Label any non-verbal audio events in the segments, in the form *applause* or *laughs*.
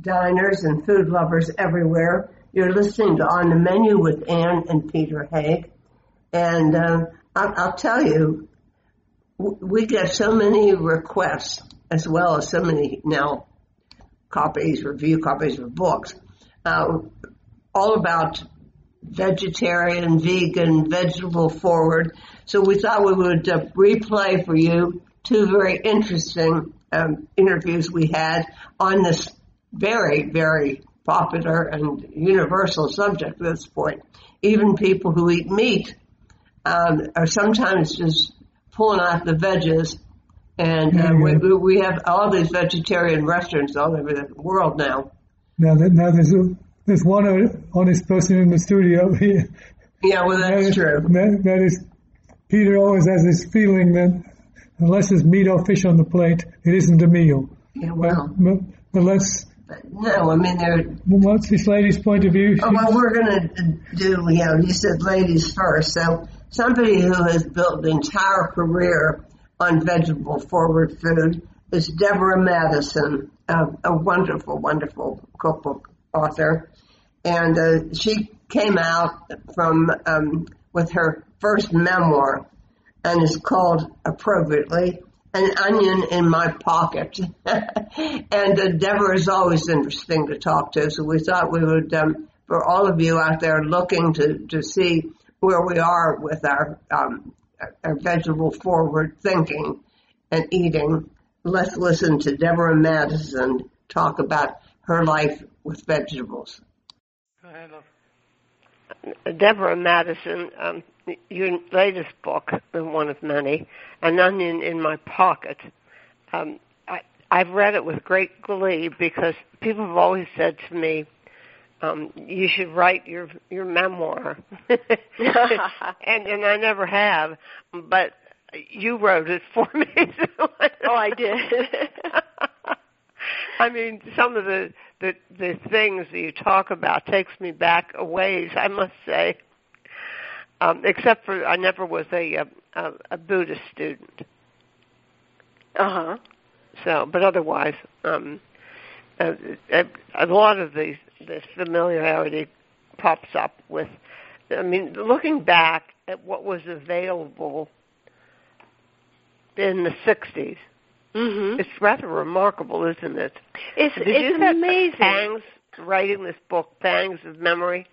Diners and food lovers everywhere. You're listening to On the Menu with Ann and Peter Haig. And uh, I'll, I'll, tell you, we get so many requests as well as so many now copies, review copies of books, uh, all about vegetarian, vegan, vegetable forward. So we thought we would uh, replay for you two very interesting um, interviews we had on this very, very popular and universal subject at this point. Even people who eat meat um, are sometimes just pulling out the veggies. And uh, mm-hmm. we, we have all these vegetarian restaurants all over the world now. Now, that, now there's a, there's one honest person in the studio here. Yeah, well, that's that true. That, that is, Peter always has this feeling that unless there's meat or fish on the plate, it isn't a meal. Yeah, well. But, but let's. No, I mean, there. What's this lady's point of view? Oh, well, we're going to do, you know, you said ladies first. So somebody who has built an entire career on vegetable forward food is Deborah Madison, a, a wonderful, wonderful cookbook author. And uh, she came out from um, with her first memoir, and is called appropriately an onion in my pocket. *laughs* and uh, Deborah is always interesting to talk to, so we thought we would, um, for all of you out there looking to, to see where we are with our, um, our vegetable forward thinking and eating, let's listen to Deborah Madison talk about her life with vegetables. Go ahead. Deborah Madison, um, your latest book, the one of many, An Onion in My Pocket. Um, I, I've read it with great glee because people have always said to me, um, you should write your your memoir, *laughs* and and I never have, but you wrote it for me. *laughs* oh, I did. I mean, some of the the the things that you talk about takes me back a ways. I must say, um, except for I never was a a, a Buddhist student. Uh huh. So, but otherwise, um, a, a, a lot of these this familiarity pops up with. I mean, looking back at what was available in the '60s, Mm-hmm. It's rather remarkable, isn't it? It's, Did it's you amazing. Pangs writing this book, pangs of memory.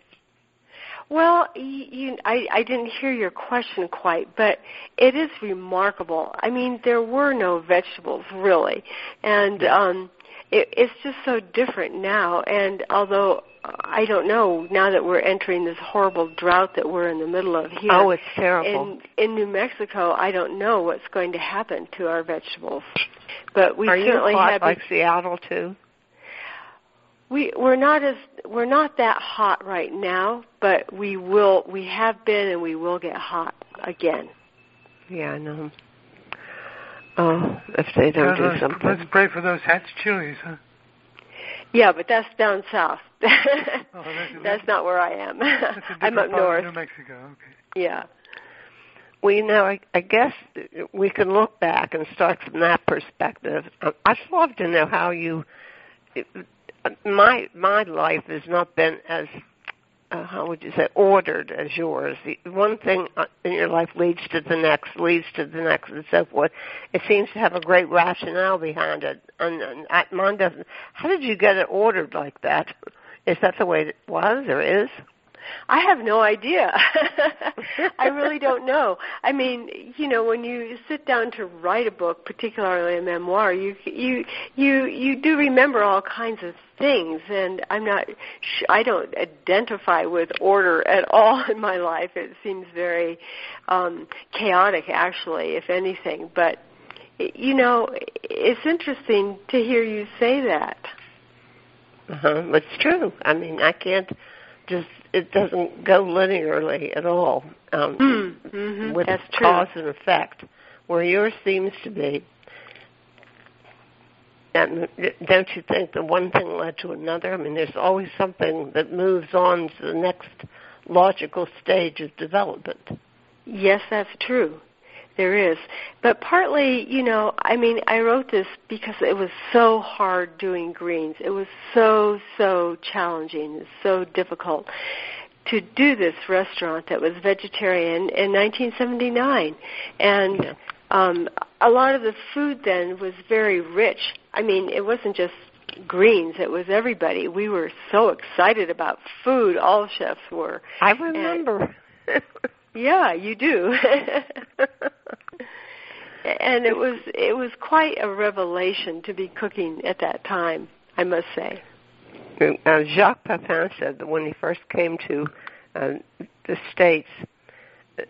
Well, you, I, I didn't hear your question quite, but it is remarkable. I mean, there were no vegetables really, and um, it, it's just so different now. And although I don't know now that we're entering this horrible drought that we're in the middle of here. Oh, it's terrible. In in New Mexico, I don't know what's going to happen to our vegetables. But we Are certainly you have like Seattle too? We we're not as we're not that hot right now, but we will we have been and we will get hot again. Yeah, I know. Oh, if they don't Uh, do something. Let's pray for those hatch chilies, huh? Yeah, but that's down south. *laughs* Oh, that's, that's not where I am. That's a *laughs* I'm up part north. of New Mexico. Okay. Yeah. Well, you know, I, I guess we can look back and start from that perspective. Um, I'd love to know how you. My my life has not been as uh, how would you say ordered as yours. The, one thing uh, in your life leads to the next, leads to the next, and so forth. It seems to have a great rationale behind it, and, and mine doesn't. How did you get it ordered like that? Is that the way it was or is? I have no idea. *laughs* I really don't *laughs* know. I mean, you know, when you sit down to write a book, particularly a memoir, you you you you do remember all kinds of things, and I'm not. Sh- I don't identify with order at all *laughs* in my life. It seems very um, chaotic, actually, if anything. But you know, it's interesting to hear you say that. Uh-huh. It's true. I mean, I can't just it doesn't go linearly at all um, mm-hmm. with That's true. cause and effect, where yours seems to be. And don't you think that one thing led to another? I mean, there's always something that moves on to the next logical stage of development. Yes, that's true. There is. But partly, you know, I mean, I wrote this because it was so hard doing greens. It was so, so challenging, so difficult to do this restaurant that was vegetarian in 1979. And um, a lot of the food then was very rich. I mean, it wasn't just greens, it was everybody. We were so excited about food, all chefs were. I remember. And, *laughs* yeah, you do. and it was it was quite a revelation to be cooking at that time, I must say. Uh, Jacques Pepin said that when he first came to uh, the States,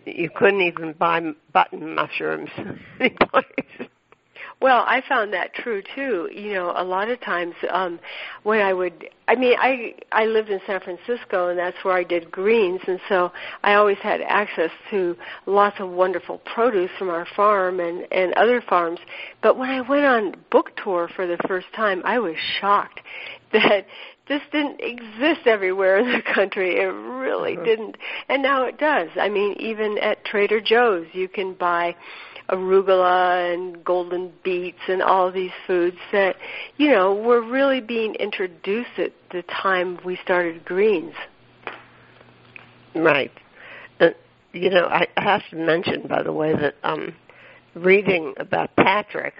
you couldn't even buy button mushrooms. *laughs* Well, I found that true too. You know, a lot of times um when I would I mean, I I lived in San Francisco and that's where I did greens and so I always had access to lots of wonderful produce from our farm and and other farms. But when I went on book tour for the first time, I was shocked *laughs* that this didn't exist everywhere in the country. It really uh-huh. didn't. And now it does. I mean, even at Trader Joe's, you can buy arugula and golden beets and all these foods that, you know, were really being introduced at the time we started greens. Right. Uh, you know, I have to mention, by the way, that um, reading about Patrick,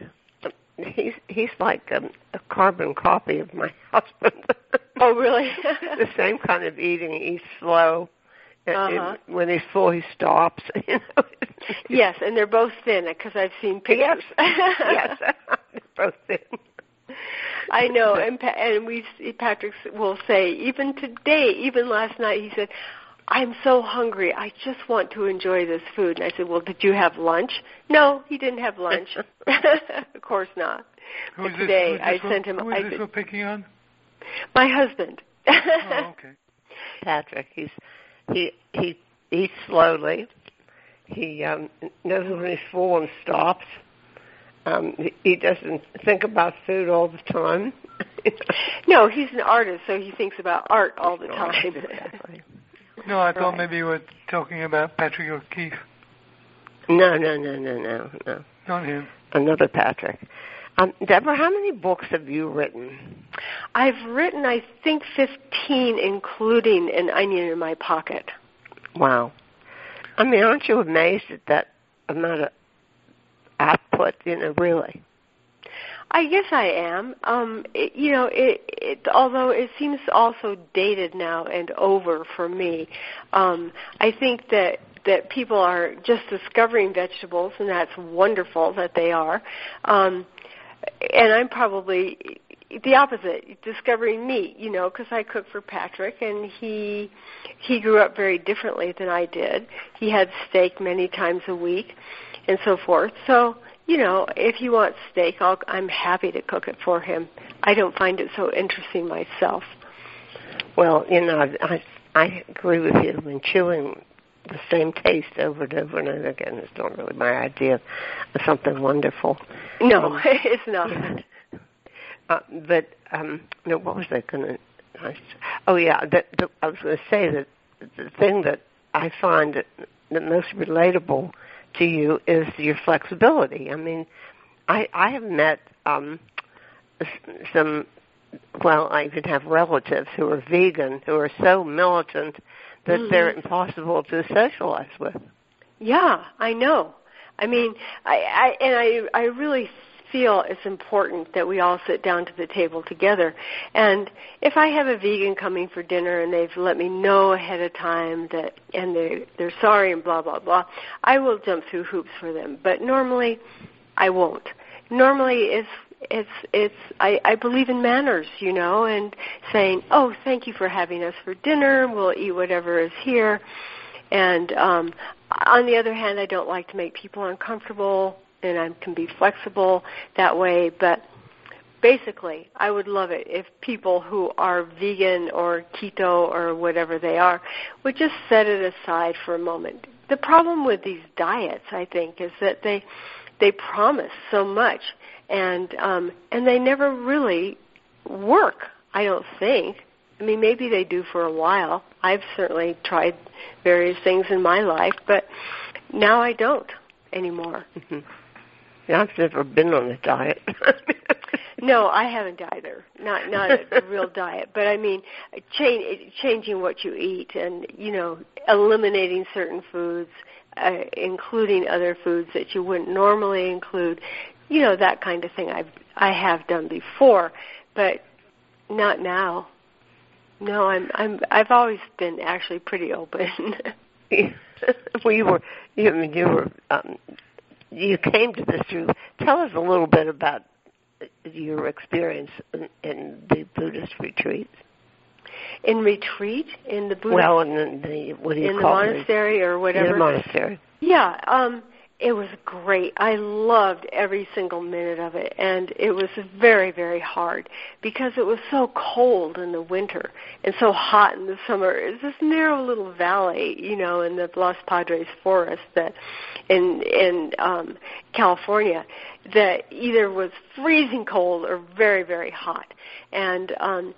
he's he's like a, a carbon copy of my *laughs* husband. oh, really? *laughs* the same kind of eating. He's slow. Uh-huh. And when he's full, he stops. *laughs* You know. yes, and they're both thin because I've seen pictures. Yes, yes, *laughs* they're both thin. I know, and pa- and we Patrick will say even today, even last night, he said, "I'm so hungry. I just want to enjoy this food." And I said, "Well, did you have lunch?" No, he didn't have lunch. *laughs* of course not. Who's but today, this, I sent him. Who is I this did, we're picking on? My husband. oh, okay. Patrick, he's he he eats slowly. He um, knows when he's full and stops. Um, he, he doesn't think about food all the time. *laughs* no, he's an artist, so he thinks about art all the time. *laughs* exactly. No, I thought Right. maybe you were talking about Patrick O'Keefe. No, no, no, no, no, no. Not him. Another Patrick. Um, Deborah, how many books have you written? I've written, I think, 15, including An Onion in My Pocket. Wow. I mean, aren't you amazed at that amount of output? You know, really. I guess I am. Um, it, you know, it, it, although it seems also dated now and over for me, um, I think that that people are just discovering vegetables, and that's wonderful that they are. Um, and I'm probably the opposite, discovering meat. You know, because I cook for Patrick, and he he grew up very differently than I did. He had steak many times a week, and so forth. So you know, if he wants steak, I'll, I'm happy to cook it for him. I don't find it so interesting myself. Well, you know, I I agree with you. When chewing the same taste over and over and over again is not really my idea of something wonderful. No, Um, *laughs* it's not. Uh, but um, no, what was I going to? Oh yeah, that, the, I was going to say that the thing that I find that the most relatable to you is your flexibility. I mean, I I have met um, some. Well, I even have relatives who are vegan who are so militant that Mhm. they're impossible to socialize with. Yeah, I know. I mean, I, I and I I really feel it's important that we all sit down to the table together. And if I have a vegan coming for dinner and they've let me know ahead of time that and they they're sorry and blah blah blah, I will jump through hoops for them. But normally I won't. Normally it's it's it's I, I believe in manners, you know, and saying, "Oh, thank you for having us for dinner. We'll eat whatever is here." And um, on the other hand, I don't like to make people uncomfortable, and I can be flexible that way. But basically, I would love it if people who are vegan or keto or whatever they are would just set it aside for a moment. The problem with these diets, I think, is that they they promise so much, and um, and they never really work. I don't think. I mean, maybe they do for a while. I've certainly tried various things in my life, but now I don't. anymore. Mhm. Yeah, I've never been on a diet. *laughs* No, I haven't either. Not not a real *laughs* diet, but I mean, change, changing what you eat, and you know, eliminating certain foods, uh, including other foods that you wouldn't normally include. You know, that kind of thing. I've I have done before, but not now. No, I'm I'm I've always been actually pretty open. *laughs* well, you were you, I mean, you were um, you came to this through. Tell us a little bit about your experience in, in the Buddhist retreats. in retreat in the Buddhist Well, in the, the what do you in the call it? monastery or In whatever. the monastery. Yeah, um, it was great. I loved every single minute of it, and it was very, very hard because it was so cold in the winter and so hot in the summer. It's this narrow little valley, you know, in the Los Padres forest that in in um, California that either was freezing cold or very, very hot, and um,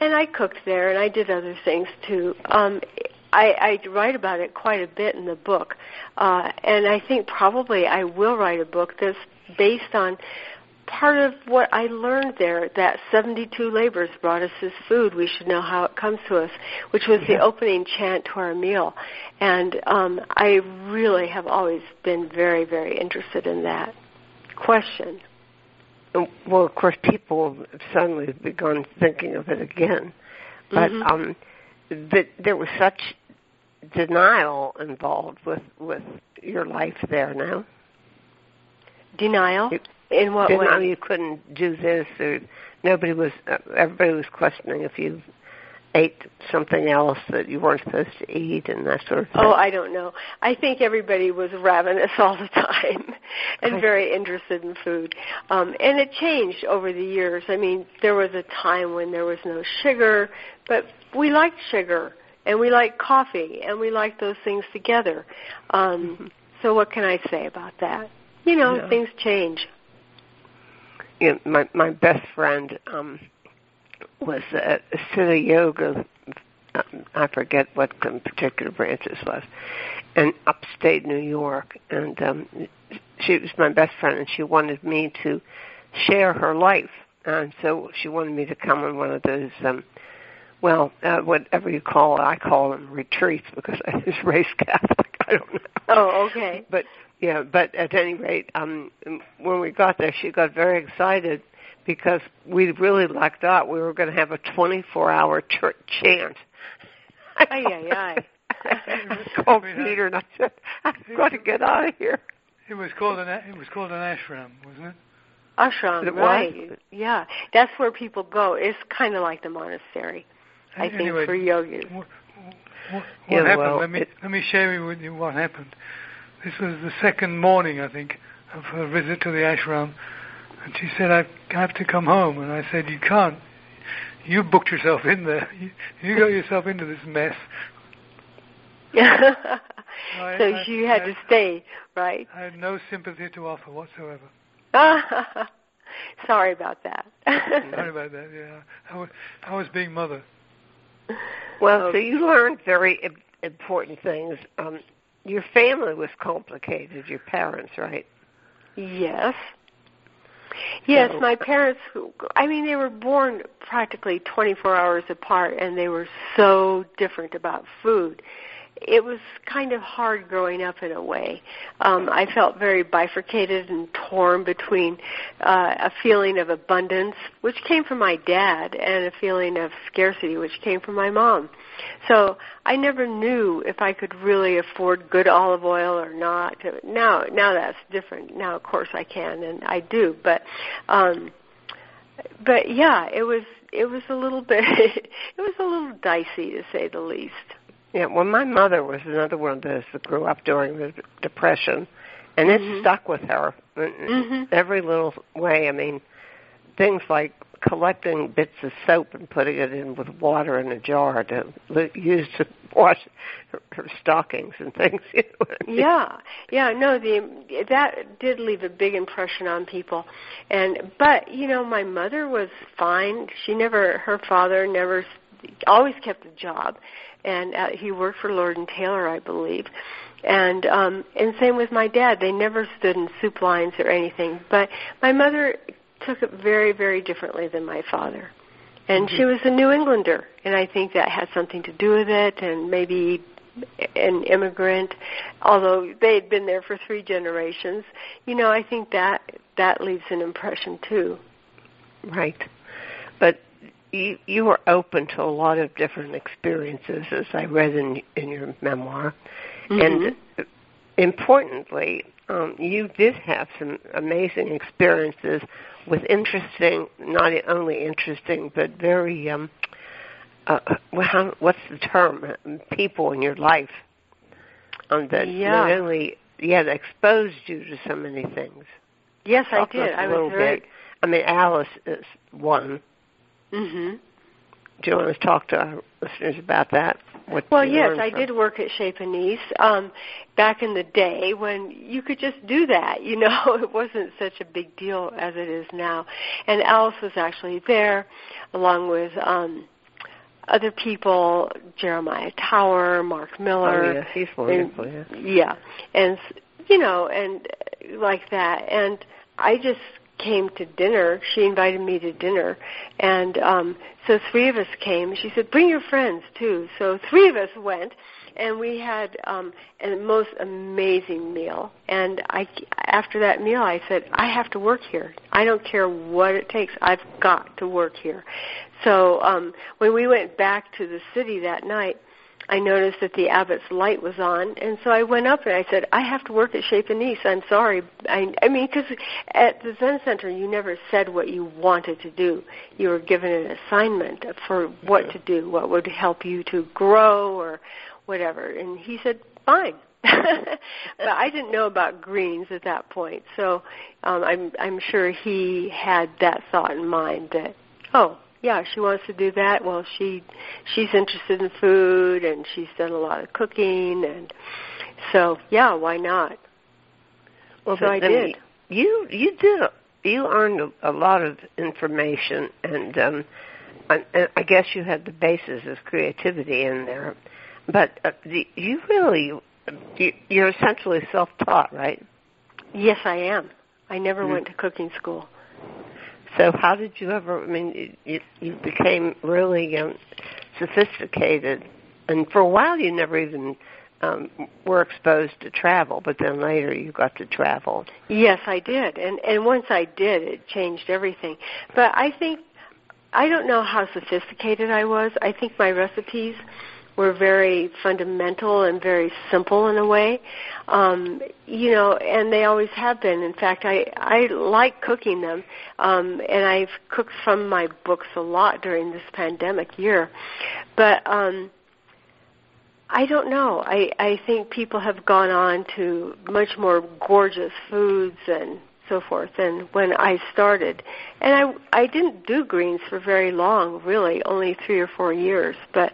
and I cooked there and I did other things too. Um, I, I write about it quite a bit in the book, uh, and I think probably I will write a book that's based on part of what I learned there. That 72 labors brought us this food. We should know how it comes to us, which was the opening chant to our meal. And um, I really have always been very, very interested in that question. Well, of course, people suddenly have begun thinking of it again, but Mhm. um, but there was such denial involved with with your life there now. Denial. In what Denial way? you couldn't do this, or nobody was. Uh, everybody was questioning if you ate something else that you weren't supposed to eat, and that sort of thing. Oh, I don't know. I think everybody was ravenous *laughs* all the time and very interested in food. Um, and it changed over the years. I mean, there was a time when there was no sugar, but we liked sugar and we like coffee and we like those things together. Um, so what can I say about that? You know, Yeah. things change. you know, my my best friend um was a, a Siddha yoga um, I forget what the particular branch this was in upstate New York and um she was my best friend and she wanted me to share her life and so she wanted me to come on one of those um well uh, whatever you call it I call them retreats because I was *laughs* raised Catholic I don't know Oh, okay. but yeah, but at any rate, um, when we got there, she got very excited because we really lucked out. We were going to have a 24-hour ch- chant. *laughs* Ay, ay, ay. I *laughs* called Peter and I said, "I've got to get out of here." It was called an it was called an ashram, wasn't it? Ashram, It was? right. Yeah. That's where people go. It's kind of like the monastery. I think Anyway, for yogis. What, what, Yeah, happened? well, let me let me share with you what happened. This was the second morning, I think, of her visit to the ashram, and she said, "I have to come home." And I said, "You can't. You booked yourself in there. You, you got yourself into this mess." I- *laughs* so I- you had I- to stay, right? I had no sympathy to offer whatsoever. *laughs* Sorry about that. Sorry about that. Yeah, I was, I was being mother. Well, so you learned very im- important things. Um, your family was complicated. Your parents, right? Yes. Yes, So- my parents, I mean, they were born practically 24 hours apart and they were so different about food. It was kind of hard growing up in a way. Um, I felt very bifurcated and torn between uh, a feeling of abundance, which came from my dad, and a feeling of scarcity, which came from my mom. So I never knew if I could really afford good olive oil or not. Now, now that's different. Now, of course, I can and I do. But, um, but yeah, it was it was a little bit *laughs* it was a little dicey to say the least. Yeah, well, my mother was another one of those that grew up during the Depression, and it Mhm. stuck with her Mhm. every little way. I mean, things like collecting bits of soap and putting it in with water in a jar to use to wash her, her stockings and *laughs* things. You know I mean? Yeah, yeah, no, the that did leave a big impression on people, and but you know, my mother was fine. She never, her father never, always kept a job, and uh, he worked for Lord and Taylor, I believe. And um, and same with my dad. They never stood in soup lines or anything. But my mother took it very, very differently than my father. And mm-hmm. she was a New Englander, and I think that had something to do with it, and maybe an immigrant, although they had been there for three generations. You know, I think that that leaves an impression too. Right, you you were open to a lot of different experiences, as I read in in your memoir, mm-hmm. and importantly, um, you did have some amazing experiences with interesting, not only interesting, but very um, uh, how, what's the term? People in your life um, that yeah. not only yeah that exposed you to so many things. Yes, Talk I did. I was very. Bit. I mean, Alice is one. Mhm. Do you want to talk to our listeners about that? What well, yes, I from? did work at Chez Panisse um, back in the day when you could just do that. You *laughs* know, it wasn't such a big deal as it is now. And Alice was actually there, along with um, other people, Jeremiah Tower, Mark Miller. Oh, yeah, he's wonderful. And, yeah. yeah, and you know, and like that, and I just came to dinner. She invited me to dinner, and um, so three of us came. She said, "Bring your friends too." So three of us went, and we had um, a most amazing meal. And I, after that meal, I said, "I have to work here. I don't care what it takes. I've got to work here." So um, when we went back to the city that night, I noticed that the abbot's light was on, and so I went up and I said, "I have to work at Chez Panisse. I'm sorry. I, I mean, because at the Zen Center, you never said what you wanted to do. You were given an assignment for what to do, what would help you to grow, or whatever." And he said, "Fine." *laughs* but I didn't know about greens at that point, so um, I'm I'm sure he had that thought in mind that, oh, yeah, she wants to do that. Well, she she's interested in food and she's done a lot of cooking and so yeah, why not? Well, so I did. You you did you earned a, lot of information and um I, I guess you had the basis of creativity in there, but uh, the, you really you, you're essentially self-taught, right? Yes, I am. I never mm-hmm. went to cooking school. So how did you ever? I mean, you, you became really um, sophisticated, and for a while you never even um, were exposed to travel, but then later you got to travel. Yes, I did, and and once I did, it changed everything. But I think I don't know how sophisticated I was. I think my recipes were very fundamental and very simple in a way. Um, you know, and they always have been. In fact, I I like cooking them, um, and I've cooked from my books a lot during this pandemic year. But um, I don't know. I I think people have gone on to much more gorgeous foods and so forth than when I started. And I I didn't do greens for very long, really, only 3 or 4 years, but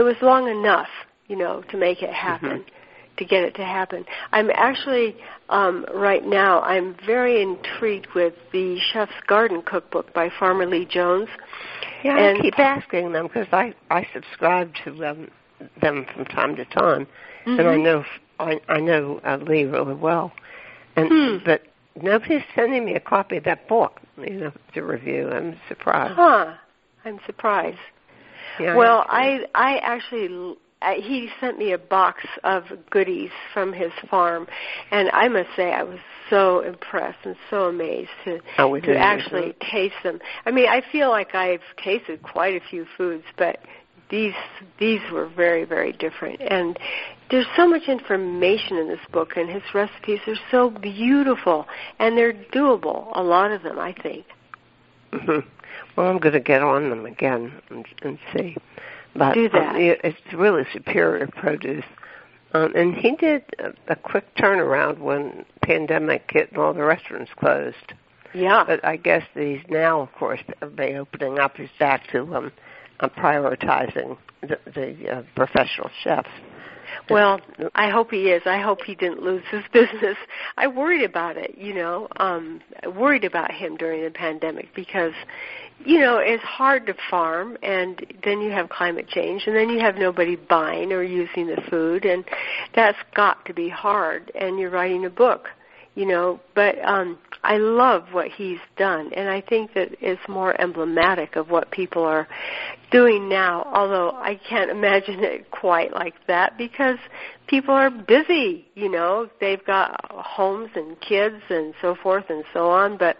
it was long enough, you know, to make it happen. Mm-hmm. To get it to happen, I'm actually um, right now. I'm very intrigued with the Chef's Garden Cookbook by Farmer Lee Jones. Yeah, and I keep asking them because I I subscribe to them them from time to time, mm-hmm. and I know I I know uh, Lee really well, and hmm. but nobody's sending me a copy of that book, you know, to review. I'm surprised. Huh? I'm surprised. Yeah, well, I I actually he sent me a box of goodies from his farm, and I must say I was so impressed and so amazed to oh, to actually taste them. I mean, I feel like I've tasted quite a few foods, but these these were very very different. And there's so much information in this book and his recipes are so beautiful and they're doable a lot of them i think. Mm-hmm. Well i'm going to get on them again and, and see but do that um, it's really superior produce um, and he did a, a quick turnaround when pandemic hit and all the restaurants closed yeah but i guess he's now of course everybody opening up he's back to um uh, prioritizing the, the uh, professional chefs. Well, I hope he is. I hope he didn't lose his *laughs* business. I worried about it, you know, um worried about him during the pandemic because you know, it's hard to farm, and then you have climate change, and then you have nobody buying or using the food, and that's got to be hard. And you're writing a book, you know. But um, I love what he's done, and I think that it's more emblematic of what people are doing now. Although I can't *laughs* imagine it quite like that because people are busy, you know. They've got homes and kids and so forth and so on. But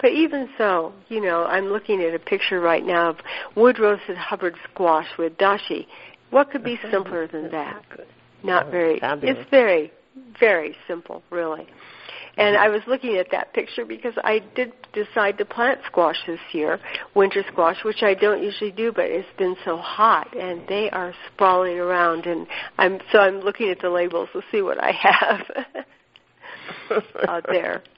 but even so, you know, I'm looking at a picture right now of wood roasted Hubbard squash with dashi. What could be simpler than that? Not very. It's very very simple, really. And I was looking at that picture because I did decide to plant squash this year, winter squash, which I don't usually do, but it's been so hot and they are sprawling around and I'm so I'm looking at the labels to see what I have *laughs* out there. *laughs*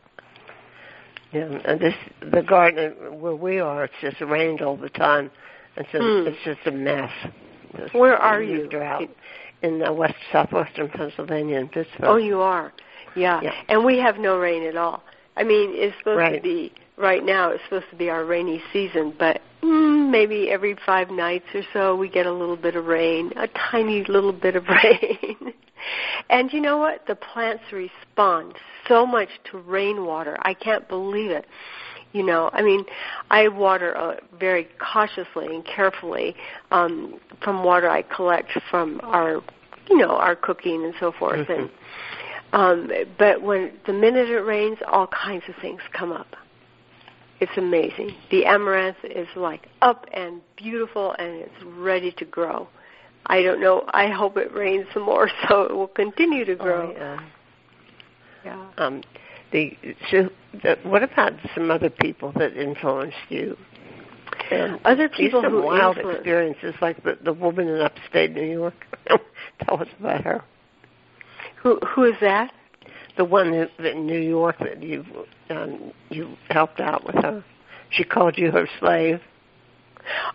Yeah, and this the garden where we are, it's just rained all the time, and so Hmm. it's just a mess. Where are you? Drought in uh, west southwestern Pennsylvania in Pittsburgh. Oh, you are. Yeah. Yeah. And we have no rain at all. I mean, it's supposed to be right now. It's supposed to be our rainy season, but mm, maybe every five nights or so we get a little bit of rain, a tiny little bit of *laughs* rain. and you know what? The plants respond so much to rainwater. I can't believe it. You know, I mean, I water uh, very cautiously and carefully um, from water I collect from our, you know, our cooking and so forth. And *laughs* um, but when the minute it rains, all kinds of things come up. It's amazing. The amaranth is like up and beautiful, and it's ready to grow. I don't know. I hope it rains some more, *laughs* so it will continue to grow. Oh, yeah. yeah. Um, the, so the, what about some other people that influenced you? And Other people some who wild influence- experiences, like the the woman in upstate New York. *laughs* Tell us about her. Who who is that? The one that, that in New York that you um, you helped out with her. She called you her slave.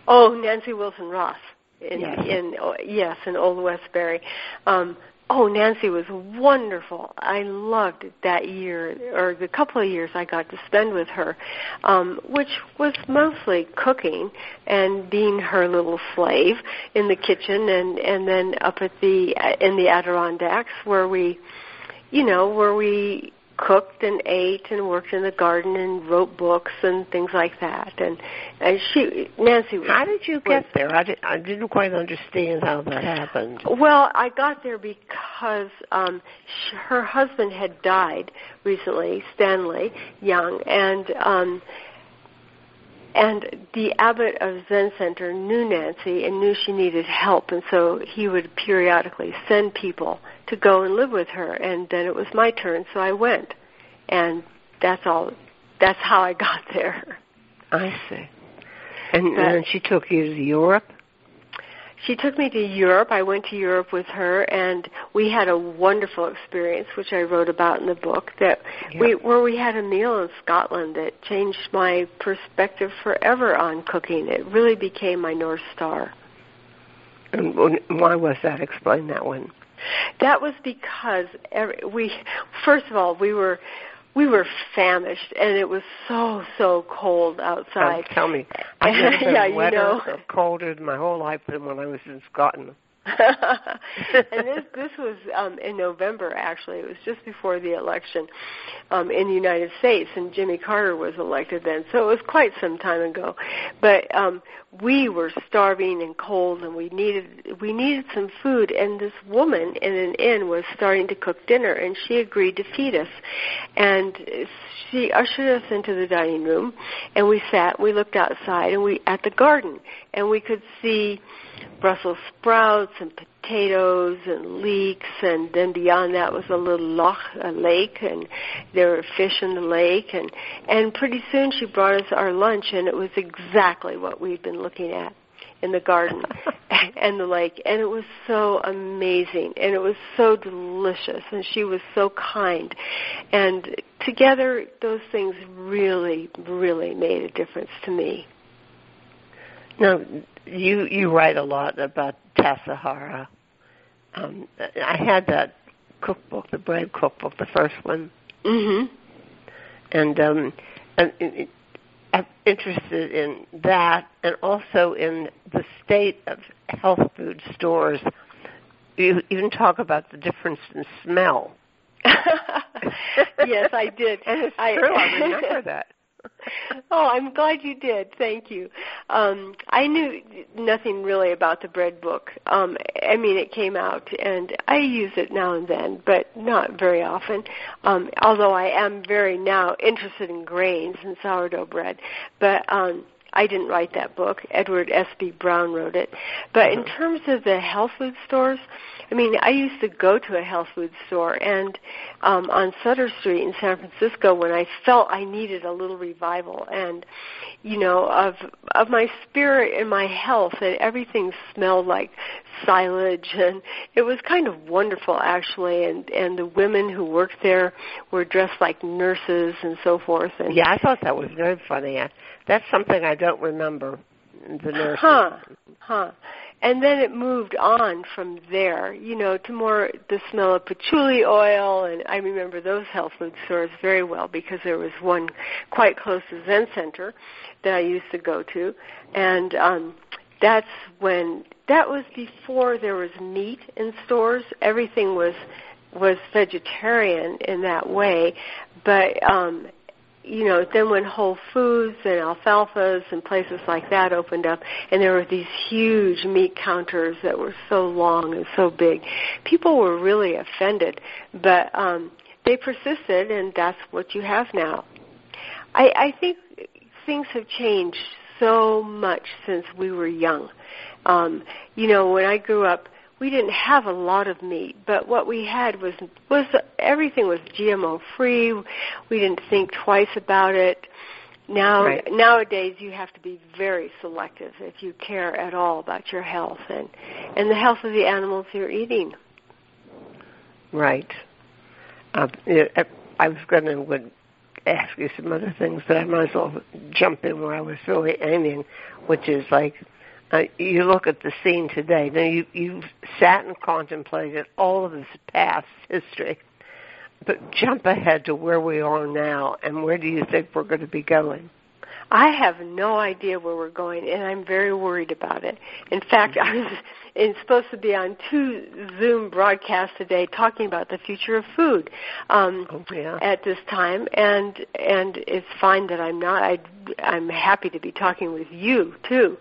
Oh, Nancy Wilson Ross. In, Yes. in oh, yes, in Old Westbury. Um, oh, Nancy was wonderful. I loved that year or the couple of years I got to spend with her, um, which was mostly cooking and being her little slave in the kitchen, and and then up at the in the Adirondacks where we, you know, where we cooked and ate and worked in the garden and wrote books and things like that. And and she Nancy was How did you get was- there? I, did, I didn't quite understand how that happened. Well, I got there because um sh- her husband had died recently, Stanley Young, and um and the abbot of Zen Center knew Nancy and knew she needed help, and so he would periodically send people to go and live with her. And then it was my turn, so I went, and that's all. That's how I got *laughs* there. I see. And, But- and then she took you to Europe. She took me to Europe. I went to Europe with her, and we had a wonderful experience, which I wrote about in the book. That we where we had a meal in Scotland that changed my perspective forever on cooking. It really became my north star. And why was that? Explain that one. That was because every, we, first of all, we were we were famished, and it was so so cold outside. tell me. *laughs* I've never been Yeah, you wetter know. or colder in my whole life than when I was in Scotland. *laughs* and this this was um in November actually. It was just before the election um in the United States and Jimmy Carter was elected then. So it was quite some time ago. But um we were starving and cold and we needed we needed some food and this woman in an inn was starting to cook dinner and she agreed to feed us. And she ushered us into the dining room and we sat, we looked outside and we at the garden and we could see Brussels sprouts and potatoes and leeks, and then beyond that was a little loch, a lake, and there were fish in the lake, and and pretty soon she brought us our lunch, and it was exactly what we'd been looking at in the garden *laughs* and the lake, and it was so amazing, and it was so delicious, and she was so kind, and together those things really, really made a difference to me. Now, you you write a lot about Tassajara. Um, I had that cookbook, the bread cookbook, the first one, Mm-hmm. and um, and it, I'm interested in that and also in the state of health food stores. You even talk about the difference in smell. *laughs* yes, I did. and it's I, true. I *laughs* remember that. Oh, I'm glad you did. Thank you. Um, I knew nothing really about the bread book. Um, I mean, it came out, and I use it now and then, but not very often. Um, although I am very now interested in grains and sourdough bread, but um, I didn't write that book. Edward Espe Brown wrote it. But in terms of the health food stores, I mean, I used to go to a health food store and um on Sutter Street in San Francisco when I felt I needed a little revival and you know of of my spirit and my health and everything smelled like silage *laughs* and it was kind of wonderful actually and and the women who worked there were dressed like nurses and so forth and Yeah, I thought that was very funny. I- That's something I don't remember. The nurse. Huh. Huh. And then it moved on from there, you know, to more the smell of patchouli oil. And I remember those health food stores very well because there was one quite close to Zen Center that I used to go to. And um that's when that was before there was meat in stores. Everything was was vegetarian in that way, but um you know, then when Whole Foods and Alfalfa's and places like that opened up, and there were these huge meat counters that were so long and so big, people were really offended. But um, they persisted, and that's what you have now. I, I think things have changed so much since we were young. Um, you know, when I grew up, we didn't have a lot of meat, but what we had was was everything was GMO free. We didn't think twice about it. Now Right. nowadays you have to be very selective if you care at all about your health and and the health of the animals you're eating. Right. Uh, I was going to would ask you some other things, but I might as well jump in where I was really aiming, which is like uh, you look at the scene today. Now you you've sat and contemplated all of this past *laughs* history, but jump ahead to where we are now, and where do you think we're going to be going? I have no idea where we're going, and I'm very worried about it. In fact, I was *laughs* in, supposed to be on two Zoom broadcasts today talking about the future of food um, Oh yeah. at this time, and and it's fine that I'm not. I I'm happy to be talking with you too,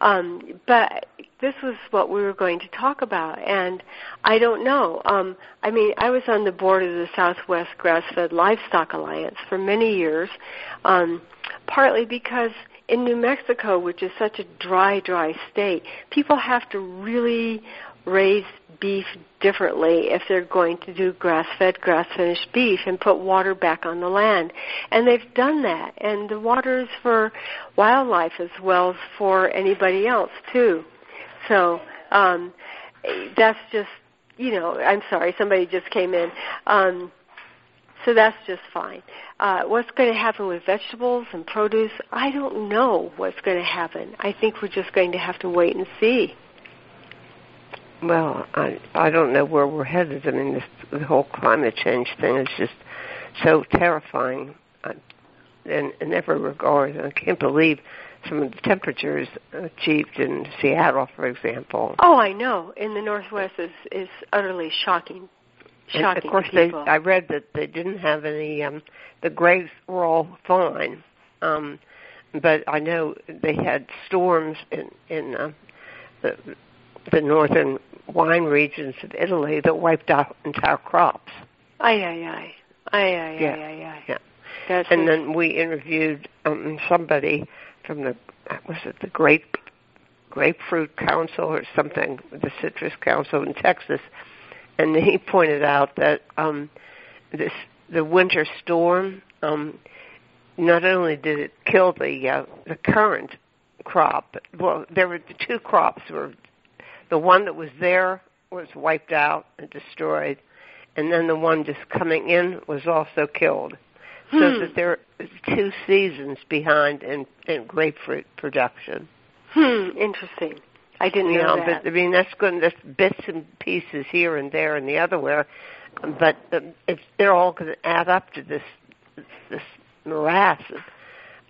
um, but this was what we were going to talk about, and I don't know. Um, I mean, I was on the board of the Southwest Grass-Fed Livestock Alliance for many years. Um, partly because in New Mexico, which is such a dry, dry state, people have to really raise beef differently if they're going to do grass-fed, grass-finished beef and put water back on the land. And they've done that. And the water is for wildlife as well as for anybody else too. So um, that's just, you know, I'm sorry, somebody just came in. Um, so that's just fine. Uh, what's going to happen with vegetables and produce? I don't know what's going to happen. I think we're just going to have to wait and see. Well, I I don't know where we're headed. I mean, this the whole climate change thing is just so terrifying uh, in in every regard. I can't believe some of the temperatures achieved in Seattle, for example. Oh, I know. In the Northwest is is utterly shocking. And of course, they. I read that they didn't have any. um The grapes were all fine, um, but I know they had storms in in uh, the the northern wine regions of Italy that wiped out entire crops. Aye, aye, aye. Aye, aye, Yeah. aye, aye, aye. Yeah. That's And it. then we interviewed um, somebody from the was it the grape grapefruit council or something, the citrus council in Texas, and he pointed out that um, this the winter storm um, not only did it kill the uh, the current crop, well, there were the two crops were the one that was there was wiped out and destroyed, and then the one just coming in was also killed. So Hmm. that there are two seasons behind in, in grapefruit production. Hmm, interesting. I didn't know know, that. but I mean that's good. That's bits and pieces here and there and the other where, but it's they're all going to add up to this this morass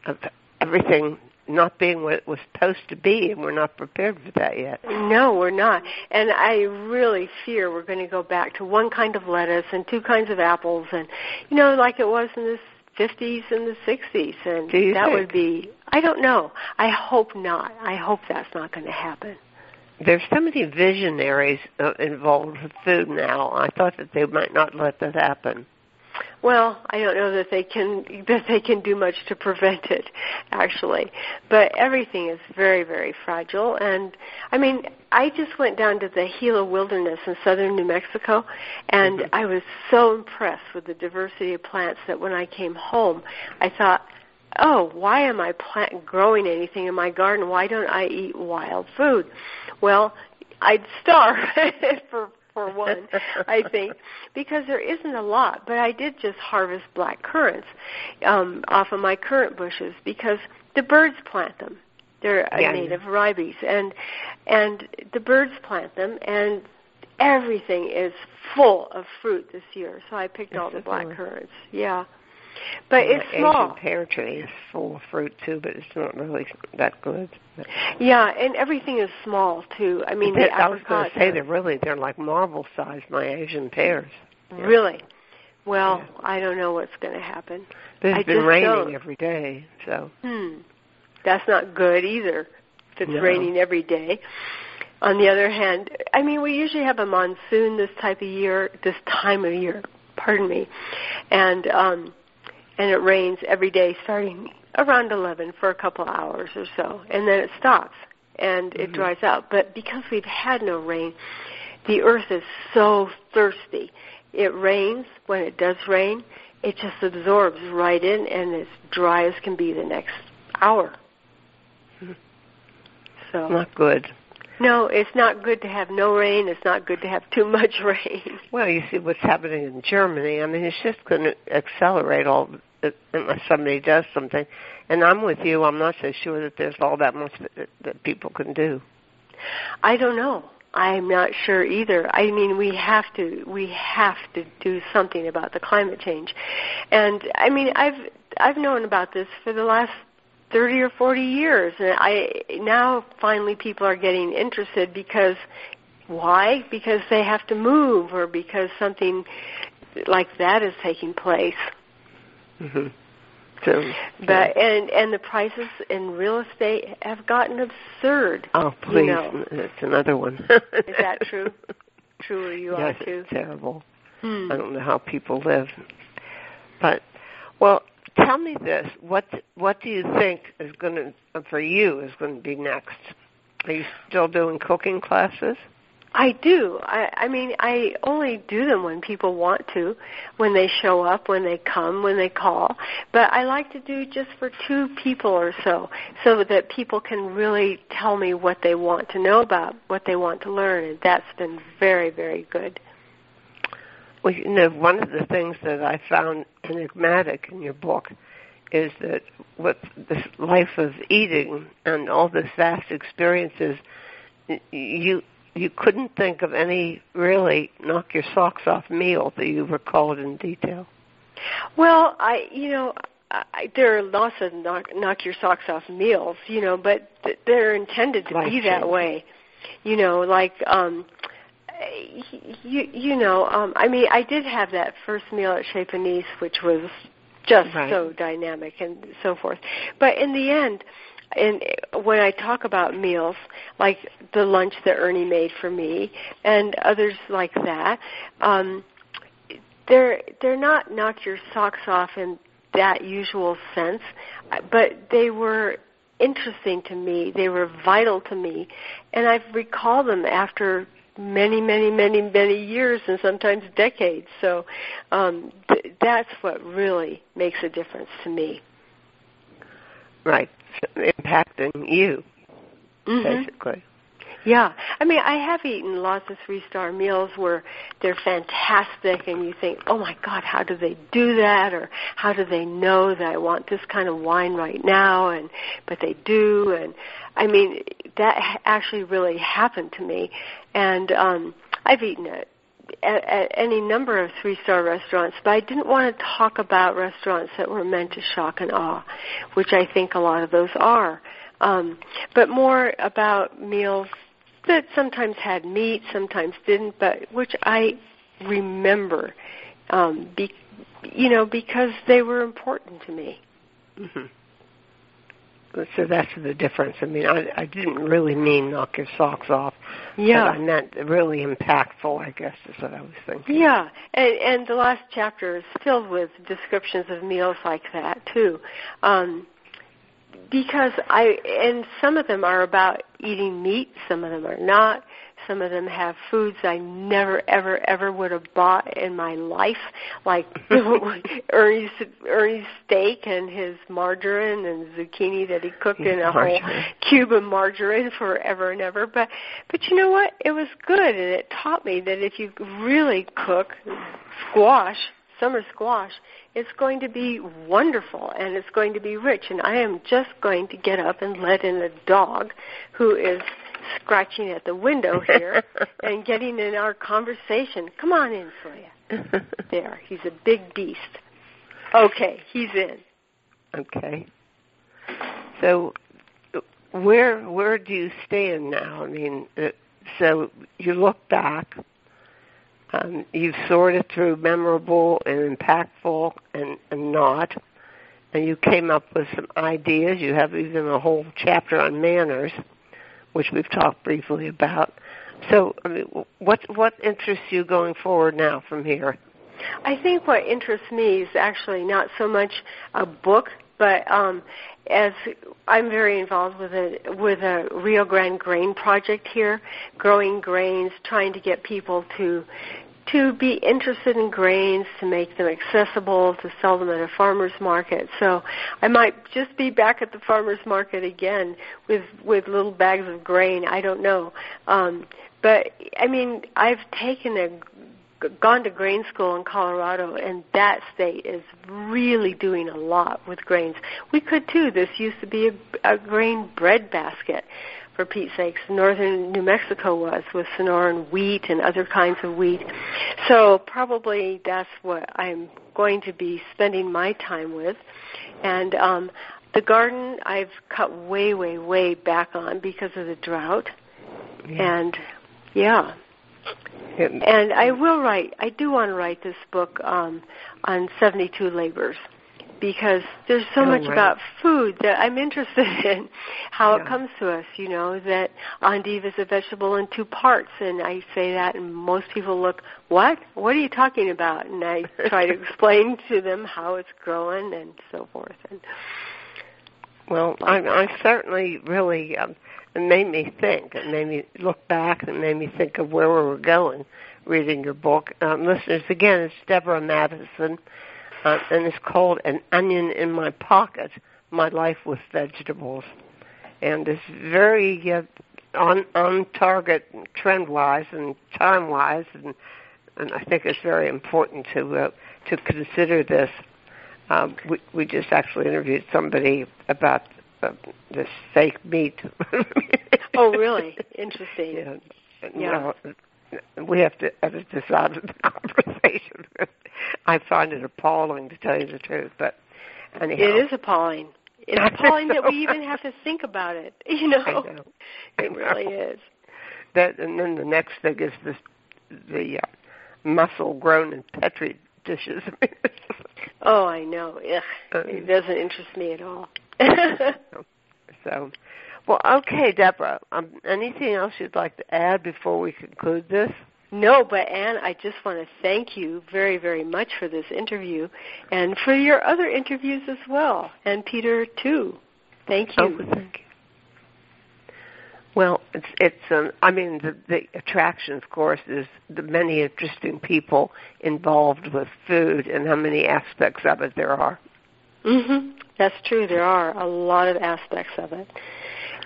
of, of everything not being what it was supposed to be, and we're not prepared for that yet. No, we're not. And I really fear we're going to go back to one kind of lettuce and two kinds of apples, and you know, like it was in the 50s and the 60s, and that think? would be. I don't know. I hope not. I hope that's not going to happen. There's so many visionaries uh, involved with food now. I thought that they might not let that happen. Well, I don't know that they can that they can do much to prevent it, actually. But everything is very, very fragile. And I mean, I just went down to the Gila Wilderness in southern New Mexico, and mm-hmm. I was so impressed with the diversity of plants that when I came home, I thought, oh, why am I plant growing anything in my garden? Why don't I eat wild food? Well, I'd starve *laughs* for for one, I think, because there isn't a lot. But I did just harvest black currants um, off of my currant bushes because the birds plant them. They're a Yeah. native ribes, and and the birds plant them, and everything is full of fruit this year. So I picked all the black currants. Yeah, but it's Asian small. pear tree is full of fruit too, but it's not really that good. Yeah, and everything is small too. I mean, the I was going to say they're really they're like marble size. My Asian pears. Really? Well, I don't know what's going to happen. There's I been raining don't. every day, so Hmm. That's not good either. If it's No. raining every day. On the other hand, I mean, we usually have a monsoon this type of year, this time of year. Pardon me, and um, and it rains every day starting around 11 for a couple hours or so, and then it stops and it Mhm. dries out. But because we've had no rain, the earth is so thirsty. It rains when it does rain. It just absorbs right in, and it's dry as can be the next hour. Mhm. So not good. no, it's not good to have no rain. It's not good to have too much *laughs* rain. Well, you see what's happening in Germany. I mean, it's just going to accelerate all unless somebody does something. And I'm with you. I'm not so sure that there's all that much that, that people can do. I don't know. I'm not sure either. I mean, we have to we have to do something about the climate change. And I mean, I've I've known about this for the last 30 or 40 years and I now finally people are getting interested because why? Because they have to move or because something like that is taking place. Hmm So, But and and the prices in real estate have gotten absurd. oh, please, you know. it's another one. Is that true? *laughs* True where you yes, are too. it's terrible. Hmm. I don't know how people live. But well, tell me this: what what do you think is going to for you is going to be next? Are you still doing cooking classes? I do. I, I mean, I only do them when people want to, when they show up, when they come, when they call. But I like to do just for two people or so, so that people can really tell me what they want to know about, what they want to learn, and that's been very, very good. Well, you know, one of the things that I found enigmatic in your book is that with this life of eating and all this vast experiences, you you couldn't think of any really knock your socks off meal that you recalled in detail. Well, I, you know, I, there are lots of knock, knock your socks off meals, you know, but th- they're intended to be Life-changing. that way. You know, like um you you know, um I mean, I did have that first meal at Chez Panisse which was just Right. so dynamic and so forth. But in the end, and when I talk about meals, like the lunch that Ernie made for me and others like that, um they're they're not knock your socks off in that usual sense, but they were interesting to me. They were vital to me, and I've recalled them after many, many, many, many years and sometimes decades. So um, th- that's what really makes a difference to me. Right. Impacting you, Mhm. basically. Yeah, I mean, I have eaten lots of three-star meals where they're fantastic, and you think, "Oh my God, how do they do that?" Or "How do they know that I want this kind of wine right now?" And but they do, and I mean, that ha- actually really happened to me, and um, I've eaten at at, at any number of three-star restaurants, but I didn't want to talk about restaurants that were meant to shock and awe, which I think a lot of those are. Um, but more about meals that sometimes had meat, sometimes didn't, but which I remember, um, be, you know, because they were important to me. Mm-hmm. So that's the difference. I mean, I, I didn't really mean knock your socks off. Yeah, I meant really impactful. I guess is what I was thinking. Yeah, and and the last chapter is filled with descriptions of meals like that too. Um, because I and some of them are about eating meat, some of them are not. Some of them have foods I never, ever, ever would have bought in my life, like *laughs* *laughs* Ernie's Ernie's steak and his margarine and zucchini that he cooked in a whole cube of margarine forever and ever. But, but you know what? It was good, and it taught me that if you really cook squash, summer squash, it's going to be wonderful and it's going to be rich. And I am just going to get up and let in a dog who is scratching at the window here *laughs* and getting in our conversation. Come on in, Soya. *laughs* there, he's a big beast. Okay, he's in. Okay. So, where where do you stand now? I mean, uh, so you look back. Um, you've sorted through memorable and impactful and, and not, and you came up with some ideas. You have even a whole chapter on manners which we've talked briefly about. So, I mean, what what interests you going forward now from here? I think what interests me is actually not so much a book, but um, as I'm very involved with a with a Rio Grande grain project here, growing grains, trying to get people to to be interested in grains, to make them accessible, to sell them at a farmer's market. So I might just be back at the farmer's market again with with little bags of grain. I don't know, um, but I mean I've taken a gone to grain school in Colorado, and that state is really doing a lot with grains. We could too. This used to be a, a grain bread basket for Pete's sakes, northern New Mexico was with Sonoran wheat and other kinds of wheat. So probably that's what I'm going to be spending my time with. And um, the garden I've cut way, way, way back on because of the drought. Yeah. And yeah. And I will write. I do want to write this book um, on 72 labors because there's so oh, much right. about food that I'm interested *laughs* in how yeah. it comes to us. You know that endive is a vegetable in two parts, and I say that, and most people look, "What? What are you talking about?" And I try to *laughs* explain to them how it's growing and so forth. And well, I, I certainly really um, it made me think. It made me look back, it made me think of where we were going reading your book. Um, listeners, again, it's Deborah Madison uh, and it's called An Onion in My Pocket My Life with Vegetables. And it's very uh, on, on target trend wise and time wise, and, and I think it's very important to, uh, to consider this. Um, we, we just actually interviewed somebody about this fake meat. oh, really? Interesting. Yeah. yeah. Well, we have to edit this out of the *laughs* conversation. I find it appalling to tell you the truth, but anyhow. It is appalling. It's *laughs* appalling that we even have to think about it. *laughs* You know, I know. I it know. really is. That and then the next thing is this the uh, muscle grown in petri dishes. oh, I know. Ugh, uh, it doesn't interest me at all. *laughs* so, well, okay, Deborah. Um, anything else you'd like to add before we conclude this? No, but Anne, I just want to thank you very, very much for this interview and for your other interviews as well, and Peter too. Thank you. Oh, thank you. Well, it's it's um, I mean the the attraction, of course, is the many interesting people involved with food and how many aspects of it there are. Mhm. That's true. There are a lot of aspects of it.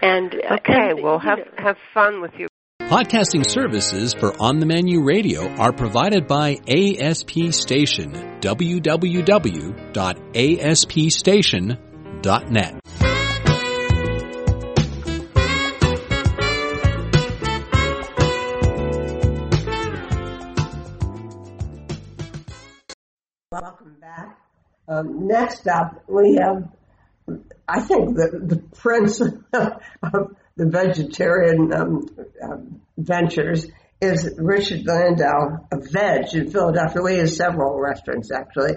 And uh, okay, and, well, have have fun with you. Podcasting services for On the Menu Radio are provided by ASP Station. www.aspstation.net. Um, next up, we have, I think, the, the prince *laughs* of the vegetarian um, uh, ventures is Richard Landau of Vedge in Philadelphia. We have several restaurants actually,